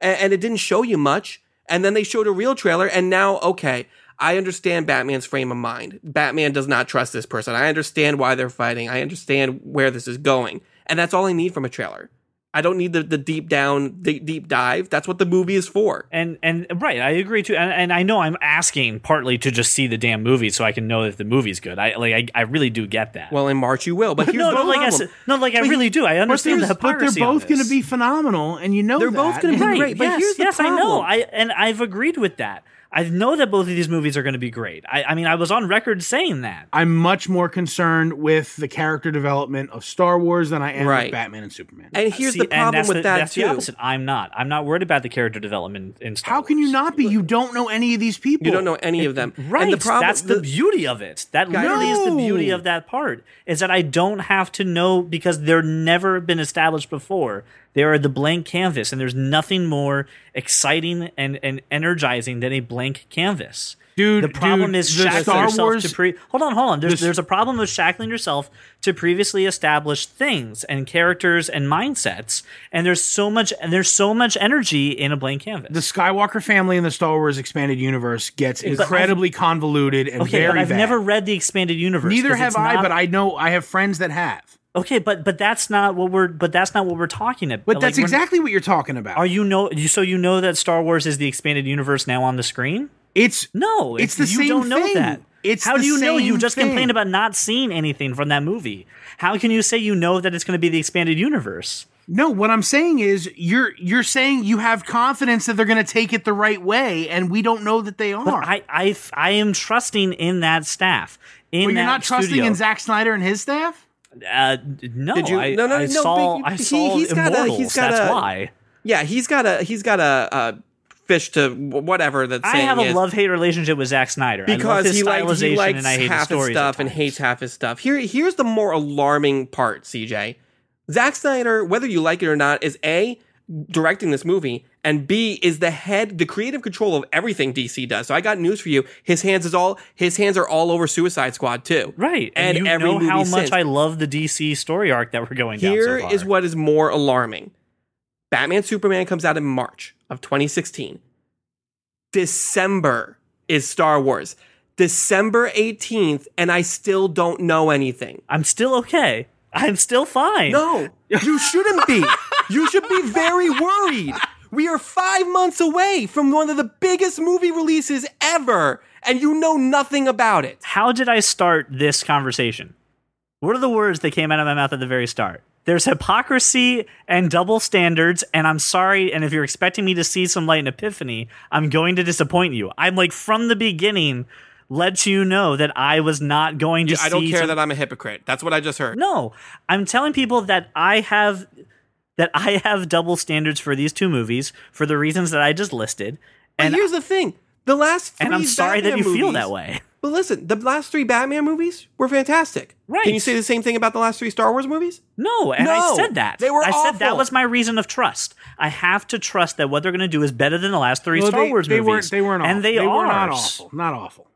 and, and it didn't show you much, and then they showed a real trailer, and now okay. I understand Batman's frame of mind. Batman does not trust this person. I understand why they're fighting. I understand where this is going. And that's all I need from a trailer. I don't need the, the deep down, deep, deep dive. That's what the movie is for. and and right, I agree too. And, and I know I'm asking partly to just see the damn movie so I can know if the movie's good. I like I, I really do get that. Well, in March you will, but here's no, the no, like I problem. said, no, like I But- really do. I understand the but they're both going to be phenomenal, and you know They're both gonna be And- right. great, but yes, here's the yes, I know. I and I've agreed with that. I know that both of these movies are going to be great. I, I mean, I was on record saying that. I'm much more concerned with the character development of Star Wars than I am Right. with Batman and Superman. And here's See, the and problem with the, that that's too. the opposite. I'm not. I'm not worried about the character development in Star Wars. How can you not be? You don't know any of these people. You don't know any of them. Right. And the problem that's the, the- beauty of it. That Guys- literally is the beauty of that part. Is that I don't have to know because they're never been established before. They are the blank canvas, and there's nothing more exciting and, and energizing than a blank canvas. Dude, the problem dude, is shackling Star yourself Wars- to pre. Hold on, hold on. There's This- there's a problem with shackling yourself to previously established things and characters and mindsets, and there's so much and there's so much energy in a blank canvas. The Skywalker family in the Star Wars expanded universe gets incredibly convoluted and okay, very I've bad. never read the expanded universe. Neither have I, not- but I know I have friends that have. Okay, but but that's not what we're but that's not what we're talking about. But Like, that's exactly what you're talking about. Are you know you so you know that Star Wars is the expanded universe now on the screen? it's No, It's the you same don't know thing. that. It's how the do you know? You just thing. complained about not seeing anything from that movie. How can you say you know that it's going to be the expanded universe? No, what I'm saying is you're you're saying you have confidence that they're going to take it the right way, and we don't know that they are. But I, I, I am trusting in that staff. In well, you're not trusting studio. in Zack Snyder and his staff. Uh, no, Did you- I, no, no, I no, saw, but I he- saw he's got a- he's got That's a- why. Yeah, he's got a he's got a, a fish to whatever that I have a love hate relationship with Zack Snyder I love because his he likes he likes and I hate his half his stories stuff and hates half his stuff. Here, here's the more alarming part, CJ. Zack Snyder, whether you like it or not, is a directing this movie, and B is the head, the creative control of everything DC does. So I got news for you. His hands is all his hands are all over Suicide Squad too. Right, And and, you every know how much since. I love the DC story arc that we're going down. Here so is what is more alarming. Batman Superman comes out in March of 2016. December is Star Wars. December 18th, and I still don't know anything. I'm still okay. I'm still fine. No, you shouldn't be. You should be very worried. We are five months away from one of the biggest movie releases ever, and you know nothing about it. How did I start this conversation? What are the words that came out of my mouth at the very start? There's hypocrisy and double standards, and I'm sorry. And if you're expecting me to see some light and epiphany, I'm going to disappoint you. I'm like from the beginning, let you know that I was not going to. I don't care some- that I'm a hypocrite. That's what I just heard. No, I'm telling people that I have that I have double standards for these two movies for the reasons that I just listed, But and here's the thing: the last three and I'm sorry that you Batman feel that way. But listen, the last three Batman movies were fantastic. Right. Can you say the same thing about the last three Star Wars movies? No, and I said that. they were I said that was my reason of trust. I have to trust that what they're going to do is better than the last three Well, Star they, Wars they movies. weren't. They weren't. and awful. they, they are not awful. Not awful.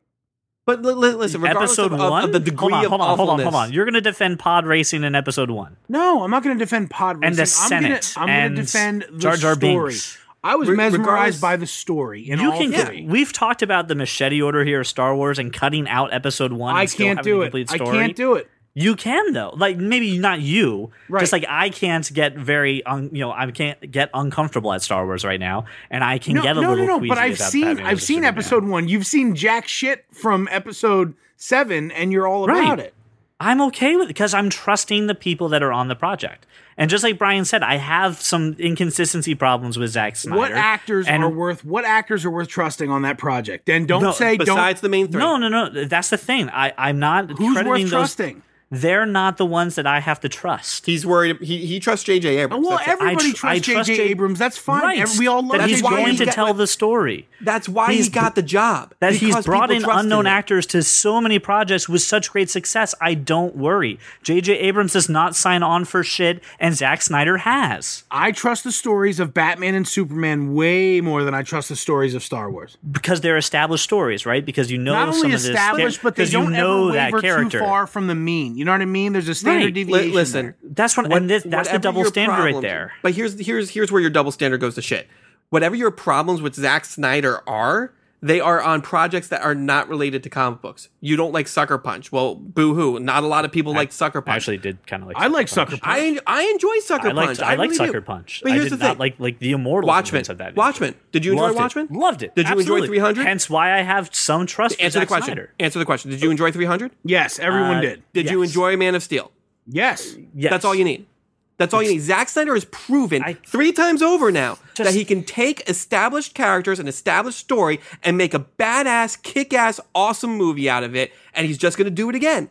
But li- li- listen, regardless Episode of, of- one. of the degree hold on, of hold on, hold on, hold on. You're going to defend pod racing in episode one. No, I'm not going to defend pod racing. And the I'm Senate Gonna, I'm and going to defend the Jar Jar story. Binks. I was Re- mesmerized by the story. In you all can. three. We've talked about the machete order here of Star Wars and cutting out episode one. I and can't having do the it. complete I can't do it. You can though, like maybe not you, Right. just like I can't get very, un, you know, I can't get uncomfortable at Star Wars right now, and I can No, get a no, little. no, no. queasy But I've seen. I've seen Superman. episode one. You've seen jack shit from episode seven, and you're all about Right. it. I'm okay with it because I'm trusting the people that are on the project. And just like Brian said, I have some inconsistency problems with Zack Snyder. What actors and are worth? What actors are worth trusting on that project? And don't No, say don't. besides the main three. No, no, no. That's the thing. I, I'm not Who's crediting worth those. trusting? They're not the ones that I have to trust. he's worried. He, he trusts J.J. Abrams. Well, That's everybody tr- trusts trust J.J. J- Abrams. That's fine. Right. Every- we all love that he's That's why J.J. going he's to got- tell the story. That's why He's he got the job. that he's brought in unknown him. actors to so many projects with such great success. I don't worry. J.J. Abrams does not sign on for shit, and Zack Snyder has I trust the stories of Batman and Superman way more than I trust the stories of Star Wars. because they're established stories, right? Because you know Not some only of this established, but they because you don't know ever that waver character. too far from the mean. You know what I mean? There's a standard Right. deviation. Li- listen, there. That's what, What- and this, that's the double standard right there. But here's here's here's where your double standard goes to shit. Whatever your problems with Zack Snyder are, they are on projects that are not related to comic books. You don't like Sucker Punch. Well, boo hoo. Not a lot of people like Sucker Punch. I actually did kind of like. I like Sucker Sucker Punch. Punch. I I enjoy Sucker I liked, Punch. I, like really do. Sucker Punch. But I here's did the not thing. like like the Immortals. Watchmen. and things Like that. Watchmen. Did you enjoy Loved Watchmen? It. Loved it. Did you enjoy 300? Hence why I have some trust. for Answer the question. Snyder. Answer the question. Did you enjoy 300? yes, everyone Uh, did. Did you enjoy Man of Steel? Yes. Yes. That's all you need. That's all you need. Zack Snyder has proven I- three times over now that he can take established characters, and established story, and make a badass, kick ass, awesome movie out of it, and he's just going to do it again.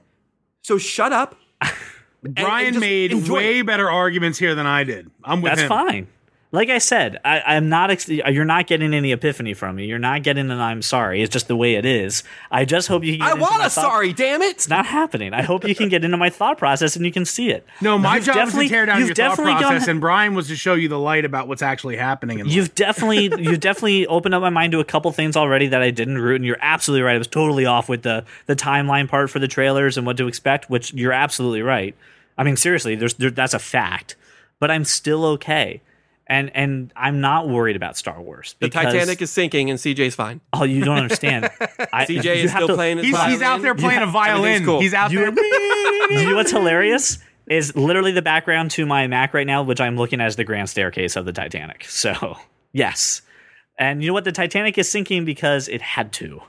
So shut up. Brian and just made way it. better arguments here than I did. I'm with That's him. fine. Like I said, I, I'm not. Ex- you're not getting any epiphany from me. You're not getting an "I'm sorry." It's just the way it is. I just hope you. Can get I into want my a thought- sorry, damn it. It's not happening. I hope you can get into my thought process and you can see it. No, my You've job is to tear down your thought definitely gone- process, and Brian was to show you the light about what's actually happening. In. You've definitely you've definitely opened up my mind to a couple things already that I didn't root, and you're absolutely right. I was totally off with the the timeline part for the trailers and what to expect, which you're absolutely right. I mean, seriously, there's there, that's a fact. But I'm still okay, and and I'm not worried about Star Wars. The Titanic is sinking, and CJ's fine. Oh, you don't understand. I, CJ is still to- playing his he's, violin. he's out there playing a Everything's violin. cool. He's out You- there. you know what's hilarious is literally the background to my Mac right now, which I'm looking at as the grand staircase of the Titanic. So yes, and you know what? The Titanic is sinking because it had to.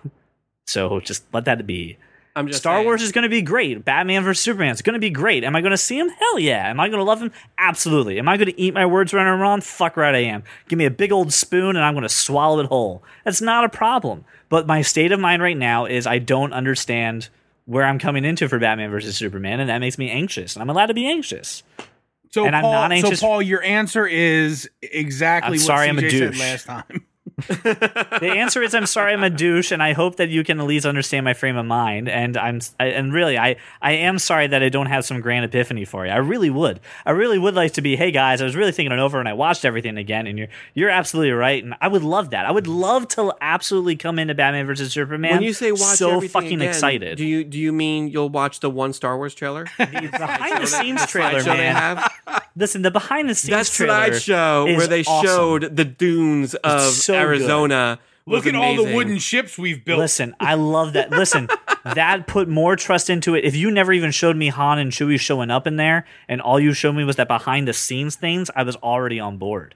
So just let that be. I'm just Star saying. Wars is going to be great. Batman vs Superman is going to be great. Am I going to see him? Hell yeah. Am I going to love him? Absolutely. Am I going to eat my words right or wrong? Fuck right I am. Give me a big old spoon and I'm going to swallow it whole. That's not a problem. But my state of mind right now is I don't understand where I'm coming into for Batman versus Superman, and that makes me anxious. And I'm allowed to be anxious. So And I'm Paul, not anxious- So Paul, your answer is exactly I'm what sorry, I'm a CJ said douche. last time. the answer is I'm sorry I'm a douche, and I hope that you can at least understand my frame of mind. And I'm I, and really I I am sorry that I don't have some grand epiphany for you. I really would. I really would like to be. Hey guys, I was really thinking it over, and I watched everything again. And you're you're absolutely right, and I would love that. I would love to absolutely come into Batman versus Superman. when you say watch so fucking again, excited. do you do you mean you'll watch the one Star Wars trailer? the behind the scenes trailer, man. have? Listen, the behind the scenes That slideshow is where they awesome. showed the dunes of so. Arizona. Look was at all the wooden ships we've built. Listen, I love that. Listen, that put more trust into it. If you never even showed me Han and Chewie showing up in there, and all you showed me was that behind the scenes things, I was already on board.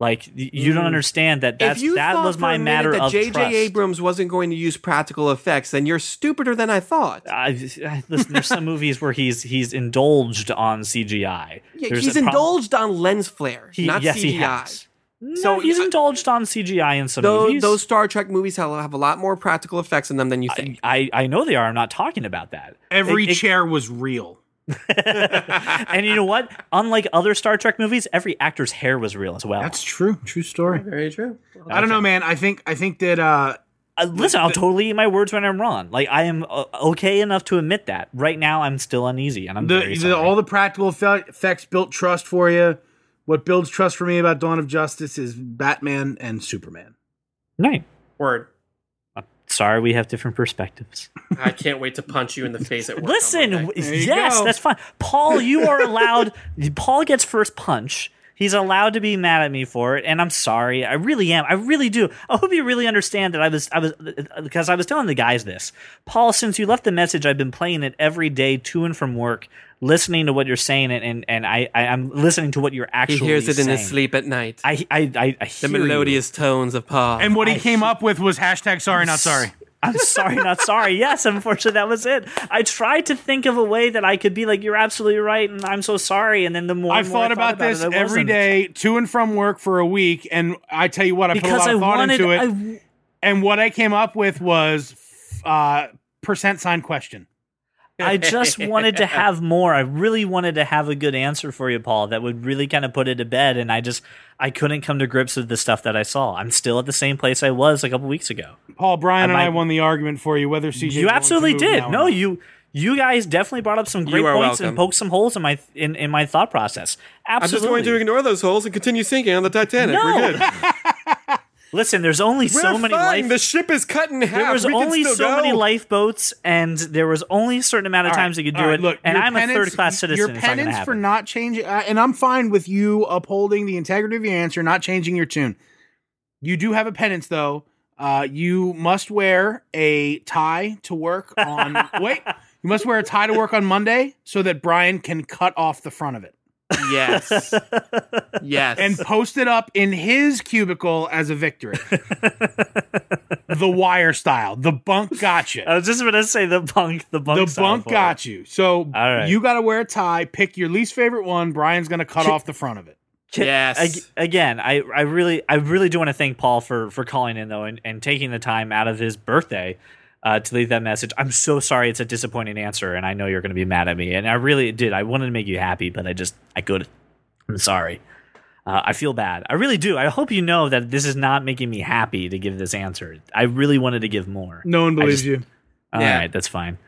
Like y- you don't mm. understand that. That's if you that thought was for my a matter that of J.J. trust. Abrams wasn't going to use practical effects, then you're stupider than I thought. I, I- listen, there's some movies where he's he's indulged on CGI. Yeah, he's a prob- indulged on lens flare, He, not yes, CGI. He has. No, So, he's I- indulged on CGI in some Those, movies. those Star Trek movies have, have a lot more practical effects in them than you think. I, I know they are. I'm not talking about that. Every It- it- chair was real. and you know what? Unlike other Star Trek movies, every actor's hair was real as well. That's true. True story. Very true. I don't know, man. I think I think that uh Uh, listen, I'll totally eat my words when I'm wrong. Like I am uh, okay enough to admit that. Right now, I'm still uneasy, and I'm very the, sorry. the all the practical effe- effects built trust for you. What builds trust for me about Dawn of Justice is Batman and Superman. right. Word. Uh, sorry, we have different perspectives. I can't wait to punch you in the face at work. Listen, Monday. w- There you yes, go. that's fine. Paul, you are allowed. Paul gets first punch. He's allowed to be mad at me for it, and I'm sorry. I really am. I really do. I hope you really understand that I was. I was uh, because I was telling the guys this. Paul, since you left the message, I've been playing it every day to and from work, listening to what you're saying, and and, and I, I I'm listening to what you're he actually. hears it in his sleep at night. I I I, I the hear you. melodious tones of Paul. And what he I came hate- up with was hashtag sorry not sorry. I'm sorry, not sorry. Yes, unfortunately, that was it. I tried to think of a way that I could be like, "You're absolutely right," and I'm so sorry. And then the more I've and more I thought about this it, every wasn't. day to and from work for a week, and I tell you what, I put a because lot I of thought wanted. into it. I, and what I came up with was uh, percent sign question. I just wanted to have more. I really wanted to have a good answer for you, Paul, that would really kind of put it to bed. And I just, I couldn't come to grips with the stuff that I saw. I'm still at the same place I was a couple weeks ago. Paul Brian I and I won the argument for you whether CJ. you absolutely did. Now No, you. You guys definitely brought up some great You are points and welcome. poked some holes in my in, in my thought process. Absolutely. I'm just going to ignore those holes and continue sinking on the Titanic. No. We're good. Listen, there's only so We're many fine. life. The ship is cut in half. there was we only so go. many lifeboats, and there was only a certain amount of All right, times you could do right, it. Look, and I'm a third class citizen. Your not penance for not changing, uh, and I'm fine with you upholding the integrity of your answer, not changing your tune. You do have a penance, though. Uh, you must wear a tie to work on. wait, you must wear a tie to work on Monday so that Brian can cut off the front of it Yes. yes. and post it up in his cubicle as a victory. the wire style. The bunk gotcha. I was just going to say the bunk. The bunk. the bunk it. got you. So right. you got to wear a tie. Pick your least favorite one. Brian's going to cut off the front of it. Yes. ag- again, I, I really I really do want to thank Paul for for calling in though and, and taking the time out of his birthday uh, to leave that message. I'm so sorry it's a disappointing answer, and I know you're going to be mad at me. And I really did. I wanted to make you happy, but I just I could. I'm sorry. Uh, I feel bad. I really do. I hope you know that this is not making me happy to give this answer. I really wanted to give more. No one believes just- you. All right, Yeah. that's fine.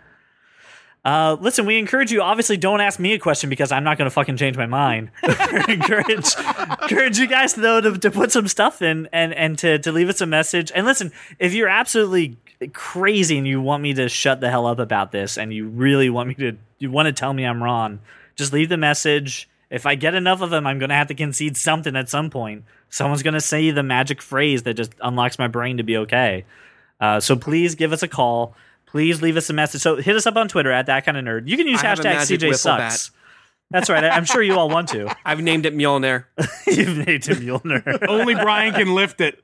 Uh, listen, we encourage you. Obviously, don't ask me a question because I'm not going to fucking change my mind. encourage, encourage you guys though to, to put some stuff in and and to to leave us a message. And listen, if you're absolutely crazy and you want me to shut the hell up about this, and you really want me to, you want to tell me I'm wrong, just leave the message. If I get enough of them, I'm going to have to concede something at some point. Someone's going to say the magic phrase that just unlocks my brain to be okay. Uh, so please give us a call. Please leave us a message. So hit us up on Twitter at that kind of nerd. You can use I hashtag CJ sucks. That's right. I- I'm sure you all want to. I've named it Mjolnir. You've named it Mjolnir. Only Brian can lift it.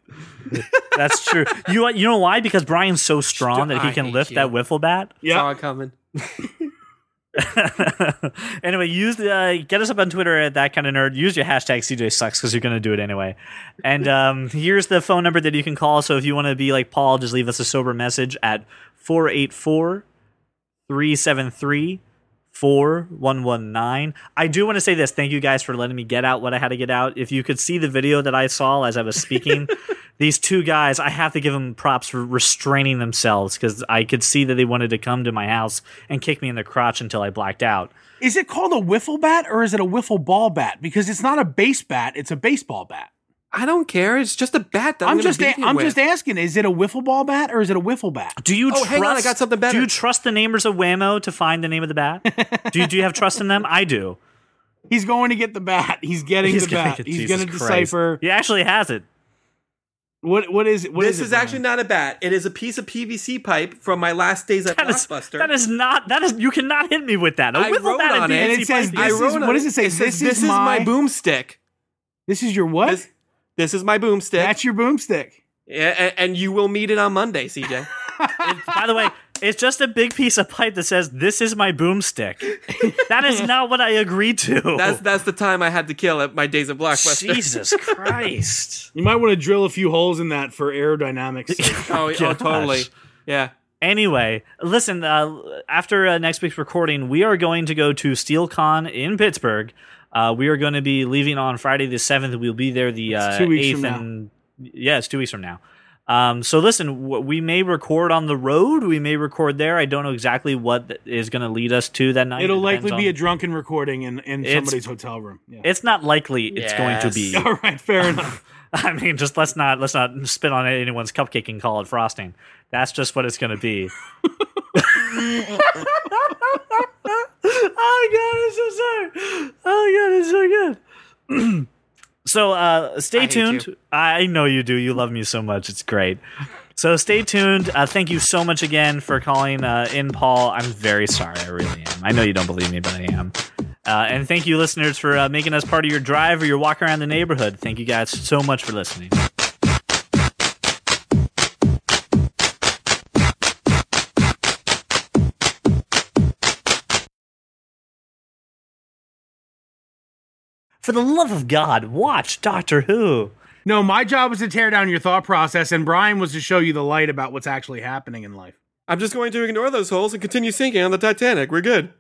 That's true. You you know why? Because Brian's so strong that he can lift you. that wiffle bat. Saw Yeah. it coming. anyway, use the uh, get us up on Twitter at that kind of nerd. Use your hashtag CJ sucks because you're going to do it anyway. And um, here's the phone number that you can call. So if you want to be like Paul, just leave us a sober message at 484 373 4119. I do want to say this. Thank you guys for letting me get out what I had to get out. If you could see the video that I saw as I was speaking, these two guys, I have to give them props for restraining themselves because I could see that they wanted to come to my house and kick me in the crotch until I blacked out. Is it called a wiffle bat or is it a wiffle ball bat? Because it's not a base bat; it's a baseball bat. I don't care. It's just a bat that I'm, I'm just beat a- you I'm with. just asking: is it a wiffle ball bat or is it a wiffle bat? Do you Oh, trust? hang on, I got something better. Do you trust the namers of Wham-O to find the name of the bat? do you do you have trust in them? I do. He's going to get the bat. He's getting the gonna bat. get- He's Jesus going to decipher He actually has it. what what is it. What this it, is actually Brian? not a bat. It is a piece of PVC pipe from my last days at That is, Blockbuster. that is not. That is. You cannot hit me with that. A I wiffle wrote bat on and it. And it says pipe. I this is- wrote on what does it say? It says, This is my, my- boomstick. This is your what? This, this is my boomstick. That's your boomstick. Yeah, and, and you will meet it on Monday, CJ. By the way, it's just a big piece of pipe that says, "This is my boomstick." that is not what I agreed to. That's that's the time I had to kill at my days at Blockbuster. Jesus Christ. You might want to drill a few holes in that for aerodynamics. Oh, oh, totally. Yeah. Anyway, listen. Uh, after uh, next week's recording, we are going to go to SteelCon in Pittsburgh. Uh, we are going to be leaving on Friday the seventh. We'll be there the uh, It's two weeks eighth from now. and yeah, it's two weeks from now. Um, so listen, w- we may record on the road. We may record there. I don't know exactly what th- is going to lead us to that night. It'll It likely be on- a drunken recording in, in It's- somebody's hotel room. Yeah. It's not likely it's going to be. All right, fair enough. I mean, just let's not let's not spit on anyone's cupcake and call it frosting. That's just what it's going to be. oh god, it's so sorry. Oh god, it's so good. so uh, stay hate tuned. I know you do. You love me so much. It's great. So stay tuned. Uh, thank you so much again for calling uh, in, Paul. I'm very sorry. I really am. I know you don't believe me, but I am. Uh, and thank you, listeners, for uh, making us part of your drive or your walk around the neighborhood. Thank you guys so much for listening. For the love of God, watch Doctor Who. No, my job was to tear down your thought process, and Brian was to show you the light about what's actually happening in life. I'm just going to ignore those holes and continue sinking on the Titanic. We're good.